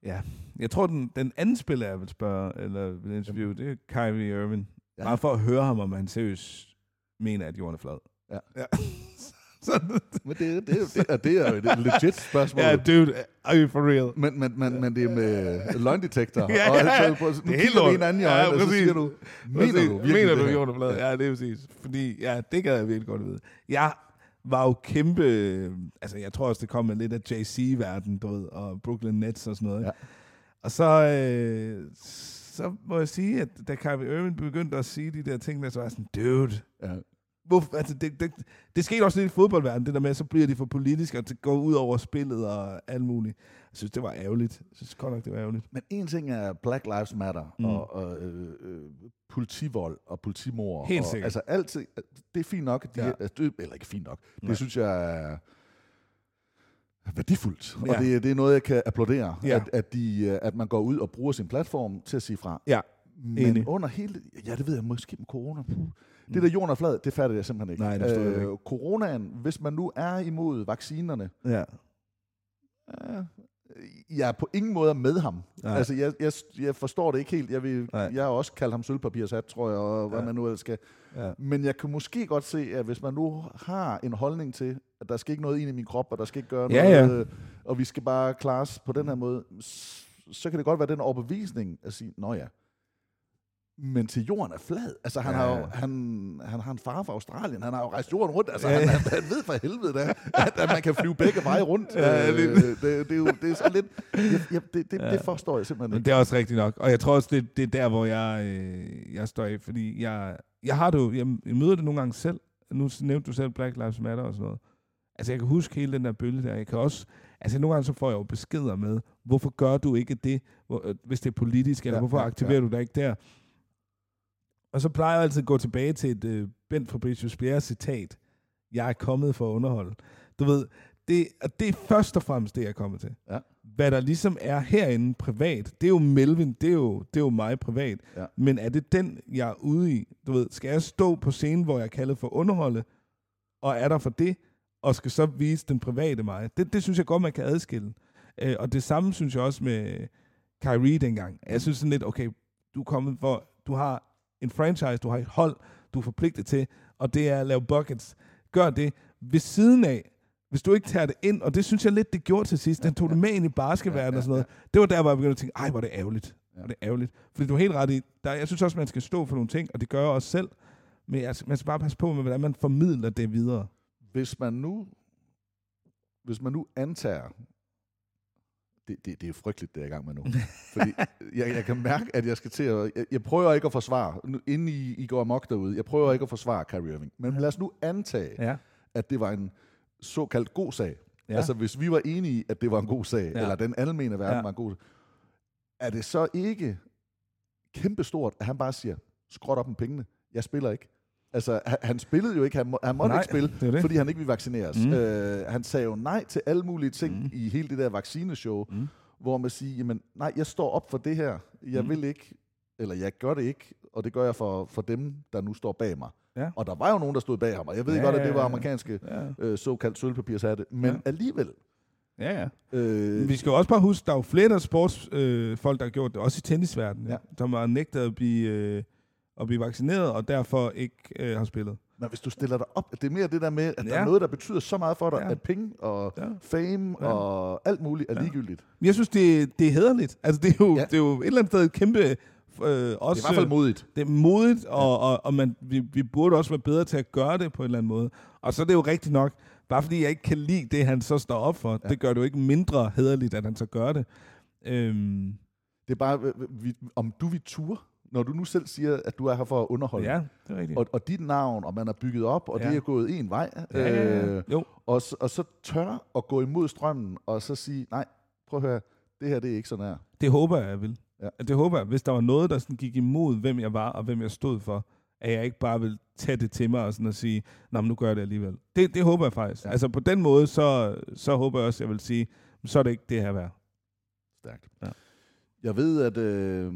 Ja. Jeg tror, den, den anden spiller, jeg vil spørge, eller vil interviewe, det er Kyrie Irving. Ja. Bare for at høre ham, om han seriøst mener, at jorden er flad. Ja. ja. Så, Men det, det, er det, er, det er jo et legit spørgsmål. ja, dude, are you for real? Men, men, men, men det er med løgndetektor. Ja, og ja, ja. på, nu Det er helt lort. hinanden i Ja, og så siger du, mener du virkelig mener det du jorden er flad? Ja. det er præcis. Fordi, ja, det gad jeg virkelig godt vide. Jeg var jo kæmpe... Altså, jeg tror også, det kom med lidt af JC-verden, du ved, og Brooklyn Nets og sådan noget. Ja. Og så, øh, så må jeg sige, at da Kyrie Irving begyndte at sige de der ting, der så var sådan, dude, Ja. Hvorfor, altså det, det, det skete også lidt i fodboldverdenen, det der med, at så bliver de for politiske, og det går ud over spillet og alt muligt. Jeg synes, det var ærgerligt. Jeg synes godt nok, det var ærgerligt. Men en ting er Black Lives Matter Mm. og, og øh, øh, politivold og politimor. Helt og, sikkert. Altså altid, det er fint nok. De, Ja. altså, det, eller ikke fint nok. Nej. Det synes jeg er værdifuldt. Ja. Og det, det er noget, jeg kan applaudere. Ja. At, at, de, øh, at man går ud og bruger sin platform til at sige fra. Ja, Men enig. under hele... Ja, det ved jeg måske med corona. Puh. Det der jorden er flad, det fatter jeg simpelthen ikke. Nej, det forstår jeg ikke. Coronaen, hvis man nu er imod vaccinerne, Ja. Ja, jeg er på ingen måde med ham. Nej. Altså, jeg, jeg, jeg forstår det ikke helt. Jeg, vil, Nej. jeg har også kaldt ham sølvpapirshat, tror jeg, og hvad Ja. man nu ellers skal. Ja. Men jeg kan måske godt se, at hvis man nu har en holdning til, at der skal ikke noget ind i min krop, og der skal ikke gøre Ja, noget, ja. øh, og vi skal bare klare os på den her måde, så kan det godt være den overbevisning at sige, nå ja, men til jorden er flad. Altså, han, Ja, ja, har ja. jo, han, han har en far fra Australien. Han har jo rejst jorden rundt. Altså, Ja, ja, ja. Han, han, ved for helvede, da, at, at man kan flyve begge veje rundt. Ja, Øh, det- det, er jo det er så lidt... Jeg, jeg, det, det, Ja. det forstår jeg simpelthen Men ikke. det er også rigtigt nok. Og jeg tror også, det, det er der, hvor jeg, øh, jeg står af. Fordi jeg, jeg har det jo, jeg, jeg møder det nogle gange selv. Nu nævnte du selv Black Lives Matter og sådan noget. Altså, jeg kan huske hele den der bølge der. Jeg kan også, altså nogle gange så får jeg jo beskeder med, hvorfor gør du ikke det, øh, hvis det er politisk, eller Ja, hvorfor ja, aktiverer ja. du dig ikke der? Og så plejer jeg altid at gå tilbage til et øh, Bent Fabricius Bjerre citat. Jeg er kommet for at underholde. Du ved, det, og det er først og fremmest det, jeg er kommet til. Ja. Hvad der ligesom er herinde privat, det er jo Melvin, det er jo, det er jo mig privat. Ja. Men er det den, jeg er ude i? Du ved, skal jeg stå på scenen, hvor jeg er kaldet for underholde, og er der for det, og skal så vise den private mig? Det, det synes jeg godt, man kan adskille. Øh, og det samme synes jeg også med Kyrie dengang. Jeg synes sådan lidt, okay, du er kommet for, du har en franchise, du har et hold, du er forpligtet til, og det er at lave buckets. Gør det ved siden af, hvis du ikke tager det ind, og det synes jeg lidt, det gjorde til sidst, den tog det med ind i basketballverdenen og sådan noget. Det var der, hvor jeg begyndte at tænke, ej, hvor er det ærgerligt. Hvor er det ærgerligt. Fordi du er helt ret i, der, jeg synes også, man skal stå for nogle ting, og det gør jeg også selv. Men jeg, man skal bare passe på med, hvordan man formidler det videre. Hvis man nu, hvis man nu antager, det, det, det er frygteligt, det er i gang med nu. Fordi jeg, jeg kan mærke, at jeg skal til at... Jeg, jeg prøver ikke at forsvare, nu, inden I, I går amok derude, jeg prøver ikke at forsvare Kyrie Irving. Men lad os nu antage, Ja. at det var en såkaldt god sag. Ja. Altså hvis vi var enige i, at det var en god sag, Ja. eller den almene verden Ja. var en god er det så ikke kæmpestort, at han bare siger, skråt op med pengene, jeg spiller ikke. Altså, han, han spillede jo ikke, han, må, han måtte Nej, ikke spille, det det. fordi han ikke ville vaccineres. Mm. Øh, han sagde jo nej til alle mulige ting Mm. i hele det der vaccineshow, Mm. hvor man siger, jamen nej, jeg står op for det her, jeg Mm. vil ikke, eller jeg gør det ikke, og det gør jeg for, for dem, der nu står bag mig. Ja. Og der var jo nogen, der stod bag ham, og jeg ved Ja, godt, at det var amerikanske Ja. øh, såkaldt sølvpapirshatte, men ja. alligevel. Ja, ja. Øh, Vi skal jo også bare huske, der er jo flere der sportsfolk, øh, folk, der har gjort det, også i tennisverdenen, ja. Ja. som har nægtet at blive, øh, at blive vaccineret, og derfor ikke øh, har spillet. Men hvis du stiller dig op, det er mere det der med, at ja. der er noget, der betyder så meget for dig, Ja. at penge og Ja. fame Ja. og alt muligt er Ja. ligegyldigt. Men jeg synes, det, det er hederligt. Altså, det er, jo, ja. Det er jo et eller andet sted et kæmpe Øh, også, Det er i hvert fald modigt. Det er modigt, og, ja. og, og man, vi, vi burde også være bedre til at gøre det på en eller anden måde. Og så er det jo rigtigt nok, bare fordi jeg ikke kan lide det, han så står op for, ja. det gør det jo ikke mindre hederligt, at han så gør det. Øhm, Det er bare, øh, vi, om du vil ture, når du nu selv siger, at du er her for at underholde. ja, det er rigtigt. Og, og dit navn, og man er bygget op, og Ja. det er gået en vej. Ja, ja, ja. Øh, Jo. og, så- og så tør at gå imod strømmen, og så sige, nej, prøv at høre, det her det er ikke sådan her. Det håber jeg, jeg vil. Ja. Det håber jeg. Hvis der var noget, der sådan gik imod, hvem jeg var og hvem jeg stod for, at jeg ikke bare vil tage det til mig og sådan at sige, nej, nu gør jeg det alligevel. Det, det håber jeg faktisk. Ja. Altså på den måde, så, så håber jeg også, at jeg vil sige, så er det ikke det her værd. Stærkt. Ja. Jeg ved, at, øh,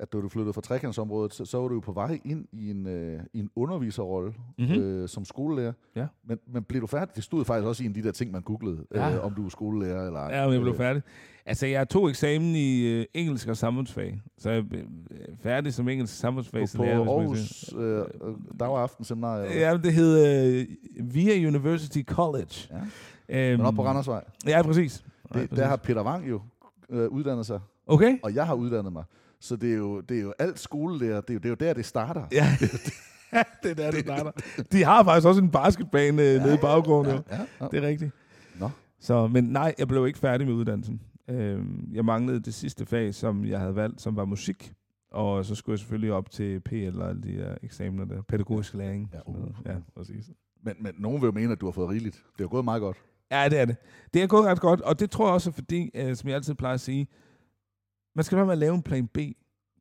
at da du flyttede fra trekantsområdet, så, så var du jo på vej ind i en, øh, i en underviserrolle Mhm. øh, som skolelærer. Ja. Men, men blev du færdig? Det stod faktisk også i en af de der ting, man googlede, Ja. øh, om du er skolelærer eller ej. Ja, men jeg blev Øh, færdig. Altså, jeg tog eksamen i øh, engelsk og samfundsfag, så jeg er færdig som engelsk samfundsfag. På, på Aarhus øh, øh, dag- og aftenseminar. eller hvad? Ja, det hed øh, Via University College. Ja. Øhm, Men op på Randersvej. Ja, præcis. Ja, Det, præcis. der har Peter Wang jo øh, uddannet sig. Okay. Og jeg har uddannet mig. Så det er jo, det er jo alt skolelærer. Det er jo, det er jo der, det starter. Ja. det er der, det starter. De har faktisk også en basketbane ja, nede i baggrunden. ja, jo. ja. Det er rigtigt. Nå. Så, men nej, jeg blev ikke færdig med uddannelsen. Øhm, jeg manglede det sidste fag, som jeg havde valgt, som var musik. Og så skulle jeg selvfølgelig op til PL og alle de der eksamener der. Pædagogisk læring. Ja, Ja, uh. ja præcis. Men, men nogen vil jo mene, at du har fået rigeligt. Det er gået meget godt. Ja, det er det. Det er gået ret godt, og det tror jeg også fordi, øh, som jeg altid plejer at sige, man skal være med at lave en plan B.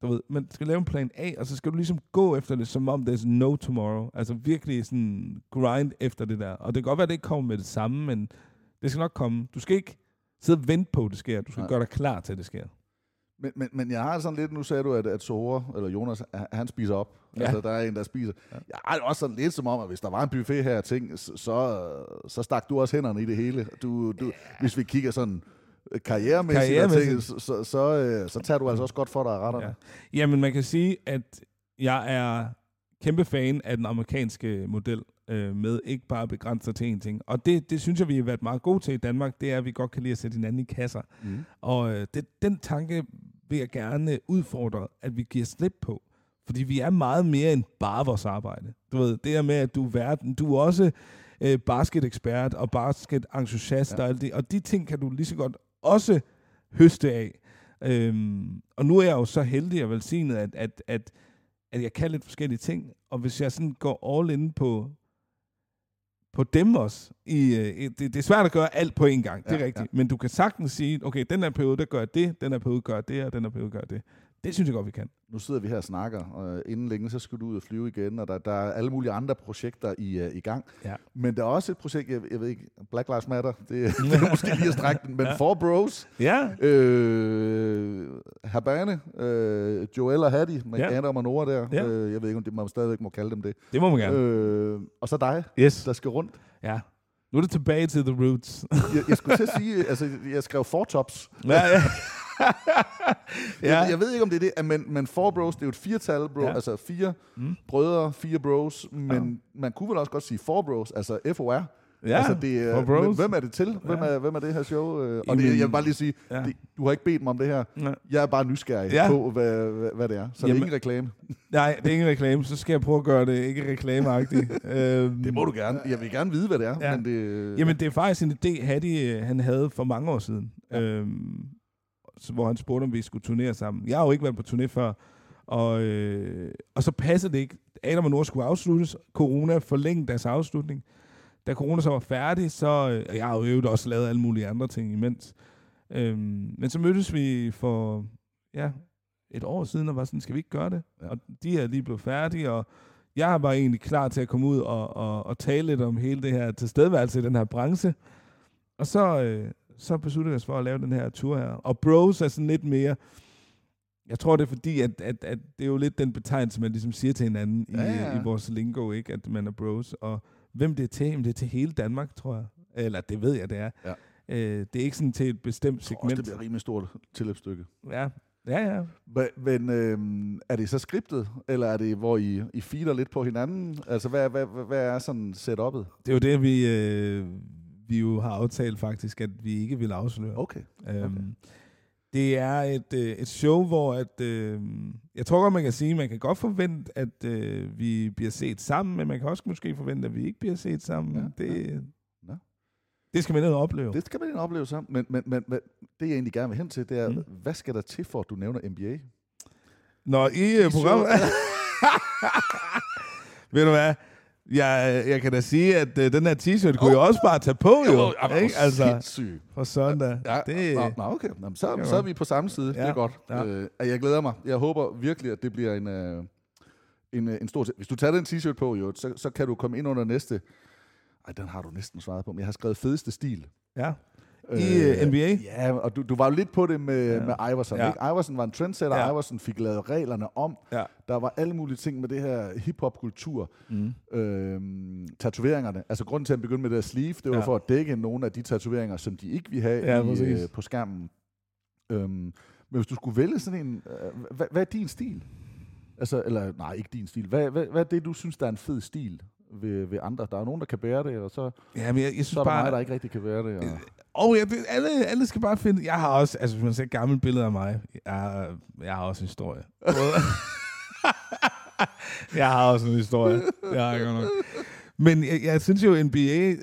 Du ved, man skal lave en plan A, og så skal du ligesom gå efter det, som om there's no tomorrow. Altså virkelig sådan grind efter det der. Og det kan godt være, at det ikke kommer med det samme, men det skal nok komme. Du skal ikke sidde og vente på, at det sker. Du skal Nej. gøre dig klar til, at det sker. Men, men, men jeg har sådan lidt, nu sagde du, at, at Sora, eller Jonas, han- spiser op. Ja. Ja. Altså, der er en, der spiser. Ja. Jeg har det også sådan lidt som om, at hvis der var en buffet her ting, så, så, stak du også hænderne i det hele. Du, du, Hvis vi kigger sådan karrieremæssigt, Karrieremæssigt. Ting, så, så, så, øh, så tager du altså også godt for dig af retterne. Ja. Jamen, man kan sige, at jeg er kæmpe fan af den amerikanske model, øh, med ikke bare at begrænse sig til én ting. Og det, det synes jeg, vi har været meget gode til i Danmark, det er, at vi godt kan lide at sætte hinanden i kasser. Mm. Og øh, det, den tanke vil jeg gerne udfordre, at vi giver slip på. Fordi vi er meget mere end bare vores arbejde. Du ved, det her med, at du er verden, du er også øh, basketekspert og basketentusiast ja. og alt det. Og de ting kan du lige så godt også høste af. Øhm, og nu er jeg jo så heldig og velsignet, at, at, at, at jeg kan lidt forskellige ting. Og hvis jeg sådan går all in på, på dem også, i, øh, det, det er svært at gøre alt på én gang, det er Ja, rigtigt. Men du kan sagtens sige, okay, den her periode, der gør jeg det, den her periode gør jeg det, og den her periode gør jeg det. Det synes jeg godt, vi kan. Nu sidder vi her og snakker, og inden længe, så skal du ud og flyve igen, og der, der er alle mulige andre projekter i, uh, i gang. Ja. Men der er også et projekt, jeg, jeg ved ikke, Black Lives Matter, det, det er måske lige at strække den, men ja. For Bros, Ja, øh, Habane, øh, Joel og Hattie, med ja. Adam og Nora der, Ja. øh, jeg ved ikke, om det, man stadigvæk må kalde dem det. det må man gerne. Øh, og så dig, Yes. der skal rundt. Ja. Nu er det tilbage til the roots. Jeg, jeg skulle til at sige, altså, jeg skrev Four Tops. ja, ja. Ja. Jeg, jeg ved ikke, om det er det, men, men Four Bros, det er jo et firtal, bro, ja. Altså fire Mm. brødre, fire bros, men ja. man kunne vel også godt sige Four Bros, altså FOR. Ja, altså det, Four Bros. Hvem, er det til? Hvem, Ja. er, hvem er det her show? Øh, Og Jamen, det, jeg vil bare lige sige, ja. det, du har ikke bedt mig om det her. Nej. Jeg er bare nysgerrig Ja. på, hvad, hvad, hvad det er. Så Jamen- det er ingen reklame. Nej, det er ingen reklame. Så skal jeg prøve at gøre det ikke reklameagtigt. øhm, Det må du gerne. Jeg vil gerne vide, hvad det er. Ja. Men det, Jamen, det er faktisk en idé, Hattie, øh, han havde for mange år siden. Ja. Øhm, hvor han spurgte, om vi skulle turnere sammen. Jeg har jo ikke været på turné før. Og, øh, og så passede det ikke. Adam og Nord skulle afsluttes. Corona forlængede deres afslutning. Da corona så var færdig, så... Øh, jeg har jo øvrigt også lavet alle mulige andre ting imens. Øhm, men så mødtes vi for ja, et år siden og var sådan, skal vi ikke gøre det? Ja. Og de er lige blevet færdige, og jeg var egentlig klar til at komme ud og, og, og tale lidt om hele det her tilstedeværelse i den her branche. Og så, øh, så besluttede vi os for at lave den her tur her. Og bros er sådan lidt mere... Jeg tror, det er fordi, at, at, at det er jo lidt den betegnelse, man ligesom siger til hinanden i, Ja, ja, ja. ja. i vores lingo, ikke? At man er bros. Og hvem det er til? Jamen, det er til hele Danmark, tror jeg. Eller det ved jeg, det er. Ja. Øh, det er ikke sådan til et bestemt tror også, segment. det bliver rimelig stort tilløbsstykke. Ja, ja, ja. Men øh, er det så skriptet, eller er det, hvor I, I feeder lidt på hinanden? Altså, hvad, hvad, hvad, hvad er sådan setup'et? Det er jo det, vi, øh, vi jo har aftalt faktisk, at vi ikke vil afsløre. Okay. Øhm, Det er et, øh, et show, hvor at, øh, jeg tror godt, man kan sige, man kan godt forvente, at øh, vi bliver set sammen, men man kan også måske forvente, at vi ikke bliver set sammen. Ja, det, ja. det skal man ned og opleve. Det skal man ind og opleve sammen. Men, men, men, men det, jeg egentlig gerne vil hen til, det er, Mm. hvad skal der til for, at du nævner NBA? Når I uh, programmet... Ved du hvad? Jeg, jeg kan da sige, at uh, den her t-shirt kunne jeg også bare tage på, jo. Jo, jo, ikke? Altså, sindssygt. for søndag. Ja, det, nå, nå, okay. Nå, så, så er vi på samme side. Ja. Det Ja, er godt. ja. Øh, jeg glæder mig. Jeg håber virkelig, at det bliver en, øh, en, øh, en stor... Hvis du tager den t-shirt på, jo, så, så kan du komme ind under næste... Ej, den har du næsten svaret på, men jeg har skrevet fedeste stil. ja. I øh, NBA? Ja, og du, du var jo lidt på det med, Ja. med Iverson. Ja. Ikke? Iverson var en trendsetter. Ja. Iverson fik lavet reglerne om. Ja. Der var alle mulige ting med det her hip-hop-kultur. Mm. Øhm, tatoveringerne. Altså grunden til, at han begyndte med det her sleeve, det var Ja. ja. for at dække nogle af de tatoveringer, som de ikke ville have Ja, i, præcis. øh, på skærmen. Øhm, men hvis du skulle vælge sådan en... Øh, hvad, hvad er din stil? Altså, eller nej, ikke din stil. Hvad, hvad, hvad er det, du synes, der er en fed stil ved, ved andre? Der er nogen, der kan bære det, og så, Ja, men jeg, jeg synes så er der bare... mig, der ikke rigtig kan bære det. Og, Og jeg, ved- alle, alle skal bare finde... Jeg har også... Altså, hvis man ser et gammelt billede af mig, jeg har, jeg har også en historie. jeg har også en historie. Jeg har ikke nok. Men jeg, jeg synes jo, NBA,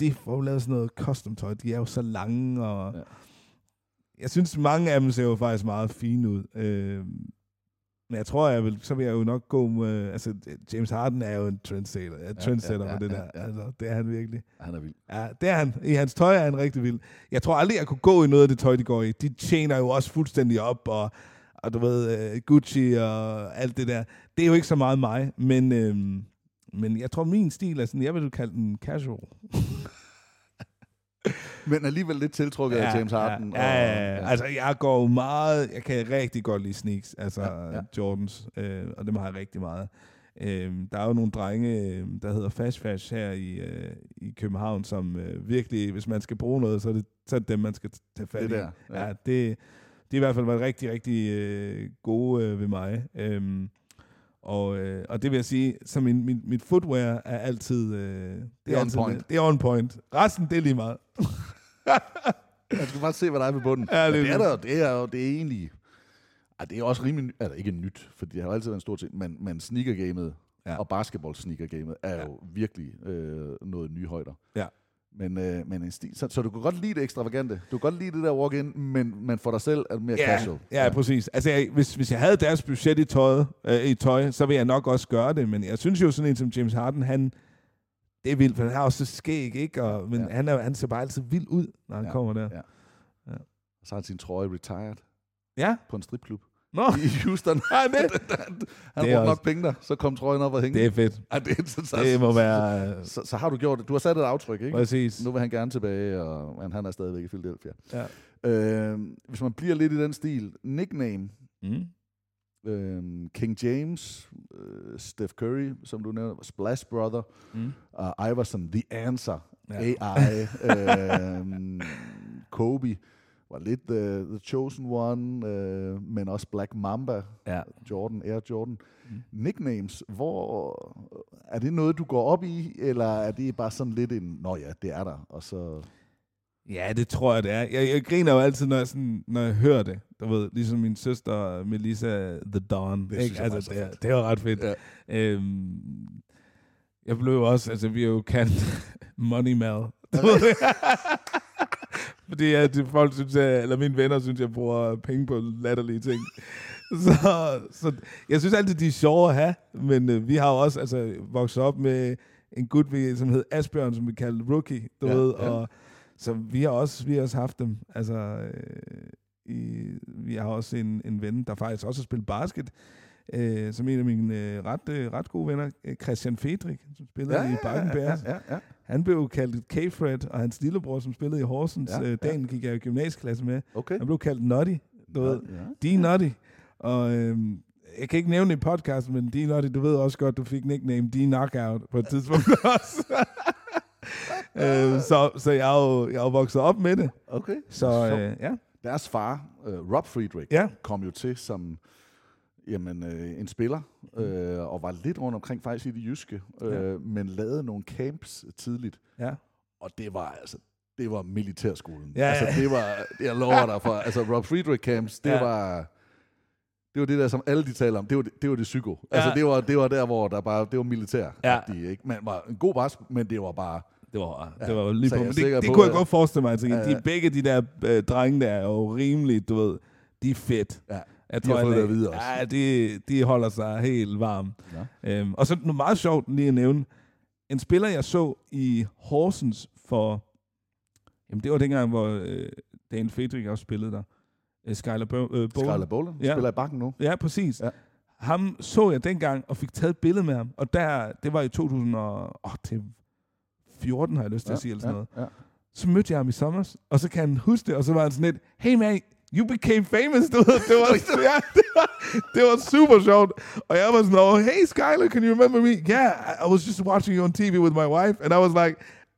de får jo lavet sådan noget custom tøj. De er jo så lange, og... Ja. Jeg synes, mange af dem ser jo faktisk meget fine ud. Øh, men jeg tror, jeg vil, så vil jeg jo nok gå med... Altså, James Harden er jo en trendsetter, ja, trendsetter ja, på det ja, der. ja. Altså, det er han virkelig. han er vild. Ja, det er han. I hans tøj er han rigtig vild. Jeg tror aldrig, jeg kunne gå i noget af det tøj, de går i. De tjener jo også fuldstændig op, og, og du ved, uh, Gucci og alt det der. Det er jo ikke så meget mig, men, øhm, men jeg tror, min stil er sådan, jeg vil kalde den casual. Men alligevel lidt tiltrukket af James Harden. Ja, ja, ja, ja. Altså, jeg går meget... Jeg kan rigtig godt lide sneaks, altså Ja, ja, ja. ja. Jordans, øh, og dem har jeg rigtig meget. Øhm, der er jo nogle drenge, øh, der hedder Fash Fash her i, øh, i København, som øh, virkelig, hvis man skal bruge noget, så er det, så er det dem, man skal tage fat Det i. der, ja. Ja, det, det er i hvert fald været rigtig, rigtig øh, gode øh, ved mig. Øhm, og, øh, og det vil jeg sige, så min, min, mit footwear er altid... Øh, det, Det er on altid, point. Det er on point. Resten, det er lige meget. Man skal bare se, hvad der er ved bunden. Ja, Ja, det er det, er der, det er jo det er egentlig... Ej, det er også rimelig... Altså, ikke nyt, for det har jo altid været en stor ting, men, men sneakergamet Ja. ja. og basketball-sneakergamet er Ja. jo virkelig øh, noget nye højder. Ja. Men, øh, men en stil, så, så du kan godt lide det ekstravagante. Du kan godt lide det der walk-in, men, men for dig selv er det mere ja, casual. Ja, ja, præcis. Altså, jeg, hvis, hvis jeg havde deres budget i, tøjet, øh, i tøj, så ville jeg nok også gøre det. Men jeg synes jo, sådan en som James Harden, han... Det er vildt, for han har også så skæg, ikke? Og, men Ja. ja. han, er, han ser bare altid vild ud, når han Ja, kommer der. ja. Så har han sin trøje retired Ja? på en stripklub Nå, i Houston. Ja, det- han brugte nok penge der, så kom trøjen op og hænge. det er fedt. Ej, det, er, så, så, Det må være... øh, Så, så, har du gjort det. Du har sat et aftryk, ikke? Præcis. Nu vil han gerne tilbage, og men han er stadigvæk i Philadelphia. Ja. Øh, hvis man bliver lidt i den stil, nickname, Mm. Øh, King James, øh, Steph Curry, som du nævner, Splash Brother, Mm. og Iverson, The Answer, Ja. AI, øh, Kobe, var lidt uh, The Chosen One, øh, men også Black Mamba, Ja. Jordan, Air Jordan. Mm. Nicknames, hvor er det noget, du går op i, eller er det bare sådan lidt en, nå ja, det er der, og så... Ja, det tror jeg, det er. Jeg, jeg griner jo altid, når jeg, sådan, når jeg hører det. Du ved, ligesom min søster Melissa The Dawn. Det ikke? jeg altså, er det, er, det var ret fedt. Ja. Øhm, jeg blev jo også, altså vi er jo kendt Money Mal. Fordi at folk synes, jeg, eller mine venner synes, jeg bruger penge på latterlige ting. Så, så jeg synes altid, de er sjove at have, men øh, vi har jo også altså, vokset op med en gut, som hed Asbjørn, som vi kaldte Rookie, du Ja, ved, ja. og så vi har også, vi har også haft dem. Altså, øh, i, vi har også en, en ven, der faktisk også har spillet basket, øh, som en af mine øh, ret, øh, ret gode venner, øh, Christian Fedrik, som spillede i Bakken ja, ja, ja. Han blev kaldt K-Fred, og hans lillebror, som spillede i Horsens, Ja, ja, ja. øh, dagen gik jeg i gymnasieklasse med. Okay. Han blev kaldt Nutty, du ved. ja. D Nutty. Og øhm, jeg kan ikke nævne i podcasten, men D Nutty, du ved også godt, du fik nickname D Knockout på et tidspunkt også. øh, så, så jeg er, jo, jeg er jo vokset op med det. Okay. Så øh, ja. Deres far, uh, Rob Friedrich, Ja. kom jo til som jamen, øh, en spiller, øh, og var lidt rundt omkring faktisk i det jyske, øh, Ja. men lavede nogle camps tidligt. Ja. Og det var altså, det var militærskolen. Ja, altså, det var, jeg lover dig for, altså Rob Friedrich Camps, det Ja. var, det var det der, som alle de taler om, det var det, det, var det psyko. Ja. Altså, det var, det var der, hvor der bare, det var militær. Ja. Ikke? Man var en god basket, men det var bare, Det var, Ja, det var lige på. Men det, det på, kunne jeg at- godt forestille mig. Altså, Ja, de, ja. begge de der øh, drenge der er jo rimelig, du ved, de er fedt. ja. Jeg De har fået det at vide også. Ja, de, de holder sig helt varme. Ja. Øhm, og så noget meget sjovt lige at nævne. En spiller, jeg så i Horsens for... Jamen, det var dengang, hvor øh, Dan Friedrich også spillede der. Øh, Skyler Bo- øh, Bowen. Skyler Bowler Ja. spiller i bakken nu. Ja, præcis. Ja. Ja. Ham så jeg dengang og fik taget et billede med ham. Og der, det var i 2014, har jeg lyst til Ja, at sige, eller sådan noget. ja, ja. Så mødte jeg ham i sommer, og så kan han huske det, og så var han sådan lidt, hey man, you became famous, du ved. Det var, ja, det var, det var super sjovt. Og jeg var sådan, oh, hey Skyler, can you remember me? Yeah, I was just watching you on TV with my wife, and I was like,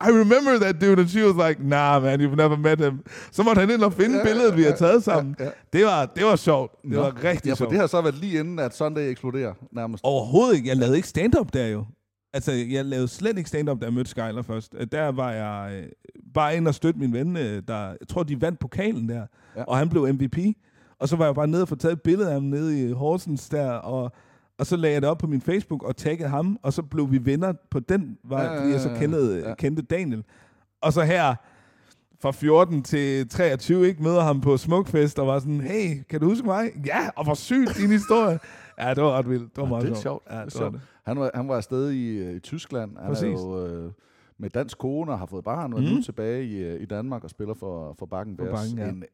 I remember that dude, and she was like, nah man, you've never met him. Så måtte han ind og finde Ja, billedet, vi har taget sammen. ja, ja. Det, var, det var sjovt. Det Nå. var rigtig Ja, for sjovt. det har så været lige inden, at Sunday eksploderer nærmest. Overhovedet ikke. Jeg lavede ikke stand-up der jo. Altså, jeg lavede slet ikke stand-up, da jeg mødte Skyler først. Øh, Der var jeg øh, bare ind og støtte min ven, øh, der, jeg tror, de vandt pokalen der, ja. og han blev MVP. Og så var jeg bare nede og få taget et billede af ham nede i Horsens der, og, og så lagde jeg det op på min Facebook og taggede ham, og så blev vi venner på den vej, Ja, fordi jeg så kendte, ja. kendte Daniel. Og så her, fra 14 til 23, ikke, møder ham på Smukfest, og var sådan, hey, kan du huske mig? Ja, og hvor sygt din historie. Ja, det var ret vildt. Det var Ja, meget det er sjovt. Ja, Det er det var sjovt. det. Han var, han var afsted i, øh, i Tyskland. Han Præcis. er jo øh, med dansk kone og har fået barn, og er Mhm. nu tilbage i, øh, i Danmark og spiller for, for Bakken For Bears. Bakken, ja. en,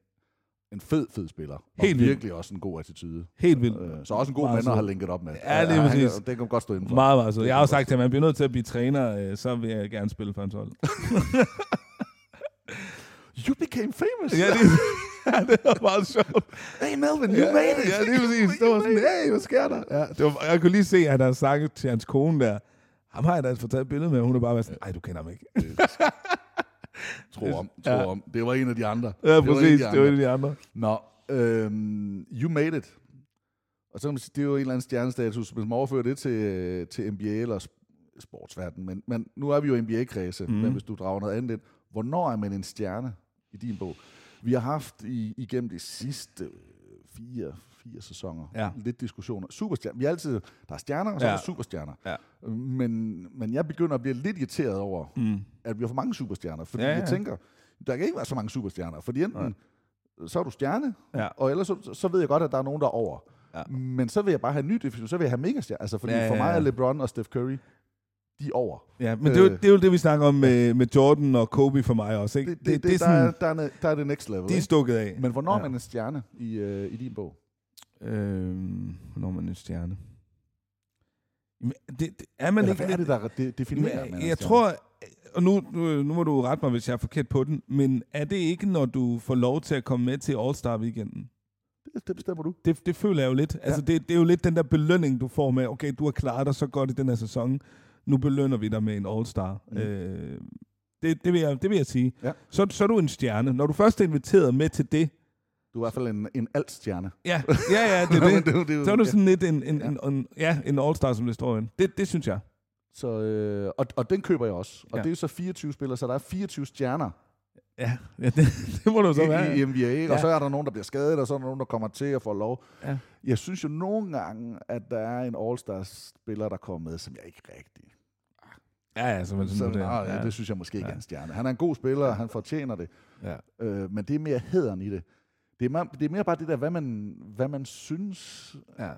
en fed, fed spiller. Og Helt vildt. virkelig også en god attitude. Helt vildt. Øh, så også en god Meget mand at have linket op med. Ja, lige han præcis. kan- Det kan godt stå indenfor. Meget, meget. Det Jeg har jo sagt til ham, at man bliver nødt til at blive træner, øh, så vil jeg gerne spille for hans hold. You became famous. ja, det, ja, det var meget sjovt. Hey Melvin, you ja, made it. Ja, lige præcis. Det var sådan, hey, hvad sker der? Ja, det var, jeg kunne lige se, at han havde sagt til hans kone der, ham har jeg da fået taget et billede med, og hun er bare sådan, ej, du kender ham ikke. Tro om, tro Ja. om. Det var en af de andre. Ja, Det var præcis. de Det var en andre. af de andre. Nå, øhm, you made it. Og så kan man sige, det er jo en eller anden stjernestatus, hvis man overfører det til, til NBA eller sp- sportsverden. Men, men nu er vi jo NBA-kredse, mm. Men hvis du drager noget andet ind, hvornår er man en stjerne i din bog? Vi har haft i, igennem de sidste fire, fire sæsoner Ja. lidt diskussioner. Superstjerner. Vi er altid, der er stjerner, og så Ja. er der superstjerner. Ja. Men, men jeg begynder at blive lidt irriteret over, Mm. at vi har for mange superstjerner. Fordi Ja, ja, ja. jeg tænker, der kan ikke være så mange superstjerner. Fordi enten, så er du stjerne, Ja. og ellers så, så ved jeg godt, at der er nogen, der er over. Ja. Men så vil jeg bare have en ny definition. Så vil jeg have megastjerner. Altså, fordi Ja, ja, ja, for mig ja. er LeBron og Steph Curry, de er over. Ja, men det er, jo, Øh. det er jo det, vi snakker om med, med Jordan og Kobe for mig også. Ikke? Det, det, det, det, er der, sådan, er, der, er, der er det next level. de er stukket af. Men hvornår Ja. er man en stjerne i, øh, i din bog? Hvornår er man en stjerne? Jamen, det, det, er man Eller ikke hvad er det, der definerer, Men, at man er jeg, jeg tror, og nu, nu, nu må du rette mig, hvis jeg er forkert på den, men er det ikke, når du får lov til at komme med til All-Star-weekenden? Det, det bestemmer du. Det, det føler jeg jo lidt. Altså, det, det er jo lidt den der belønning, du får med, okay, du har klaret dig så godt i den her sæson, nu belønner vi dig med en All-Star. Mm. Øh, det, det, vil jeg, det vil jeg sige. Ja. Så, så er du en stjerne. Når du først er inviteret med til det, Du er i hvert fald en, en alt-stjerne. ja, ja, ja, det Nå, er det. det det jo- Så er du ja. sådan lidt en, en, Ja. en, en, ja, en All-Star, som det står i. Det, det synes jeg. Så, øh, og, og den køber jeg også. Og Ja. det er så 24 spillere, så der er 24 stjerner Ja, ja det, det må du så være. i, NBA. Ja. Og så er der nogen, der bliver skadet, og så er der nogen, der kommer til at få lov. Ja. Jeg synes jo nogle gange, at der er en All-Star-spiller, der kommer med, som jeg ikke rigtig... Ja, ja, så, man Så, det, ja, ja. det synes jeg måske ikke Ja. er en stjerne. Han er en god spiller, han fortjener det. Ja. Øh, men det er mere hederen i det. Det er, mere, det er mere bare det der, hvad man, hvad man synes. Ja.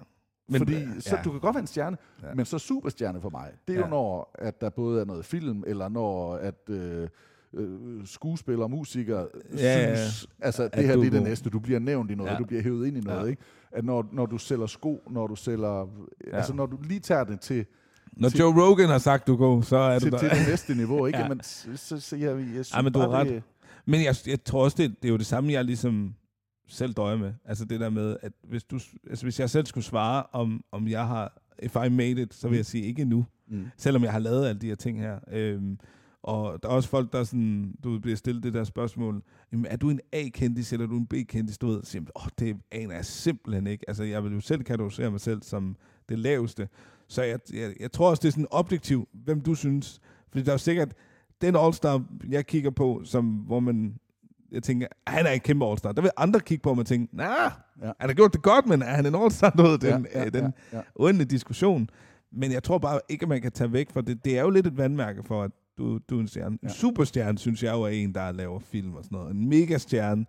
Men, Fordi ja. så, du kan godt være en stjerne, Ja. ja. men så superstjerne for mig, det er ja. Ja. jo når, at der både er noget film, eller når at øh, øh, skuespillere og musikere Ja, ja. synes, altså At det her du det er det næste, du bliver nævnt i noget, Ja. ja. du bliver hævet ind i noget, Ja. ikke? At når, når du sælger sko, når du sælger, Ja. altså når du lige tager det til, Når til- Joe Rogan har sagt, du går, så er du til, der. til det næste niveau, ikke? Ja. Ja. Men så, så, så jeg, jeg synes Ja, men du har ret. det, Men jeg, jeg tror også, det, det er jo det samme, jeg ligesom selv døjer med. Altså det der med, at hvis, du, altså hvis jeg selv skulle svare, om, om jeg har, if I made it, så vil jeg sige ikke nu. Mm. Selvom jeg har lavet alle de her ting her. Øhm, og der er også folk, der sådan, du bliver stillet det der spørgsmål, jamen, er du en A-kendis, eller er du en B-kendis? Du ved, siger, åh, det aner jeg simpelthen ikke. Altså, jeg vil jo selv kategorisere mig selv som det laveste. Så jeg, jeg, jeg tror også, det er sådan objektivt, hvem du synes. Fordi der er jo sikkert, den All-Star, jeg kigger på, som, hvor man, jeg tænker, han er en kæmpe All-Star. Der vil andre kigge på, og man tænker, nah, Ja. ja. han har gjort det godt, men er han en All-Star? Du ved, Den, Ja, ja, ja, ja, den ja, ja. uendelige diskussion. Men jeg tror bare ikke, at man kan tage væk fra det. Det er jo lidt et vandmærke for, at du, du er en stjerne. En Ja. superstjerne, synes jeg jo er en, der laver film og sådan noget. En megastjerne,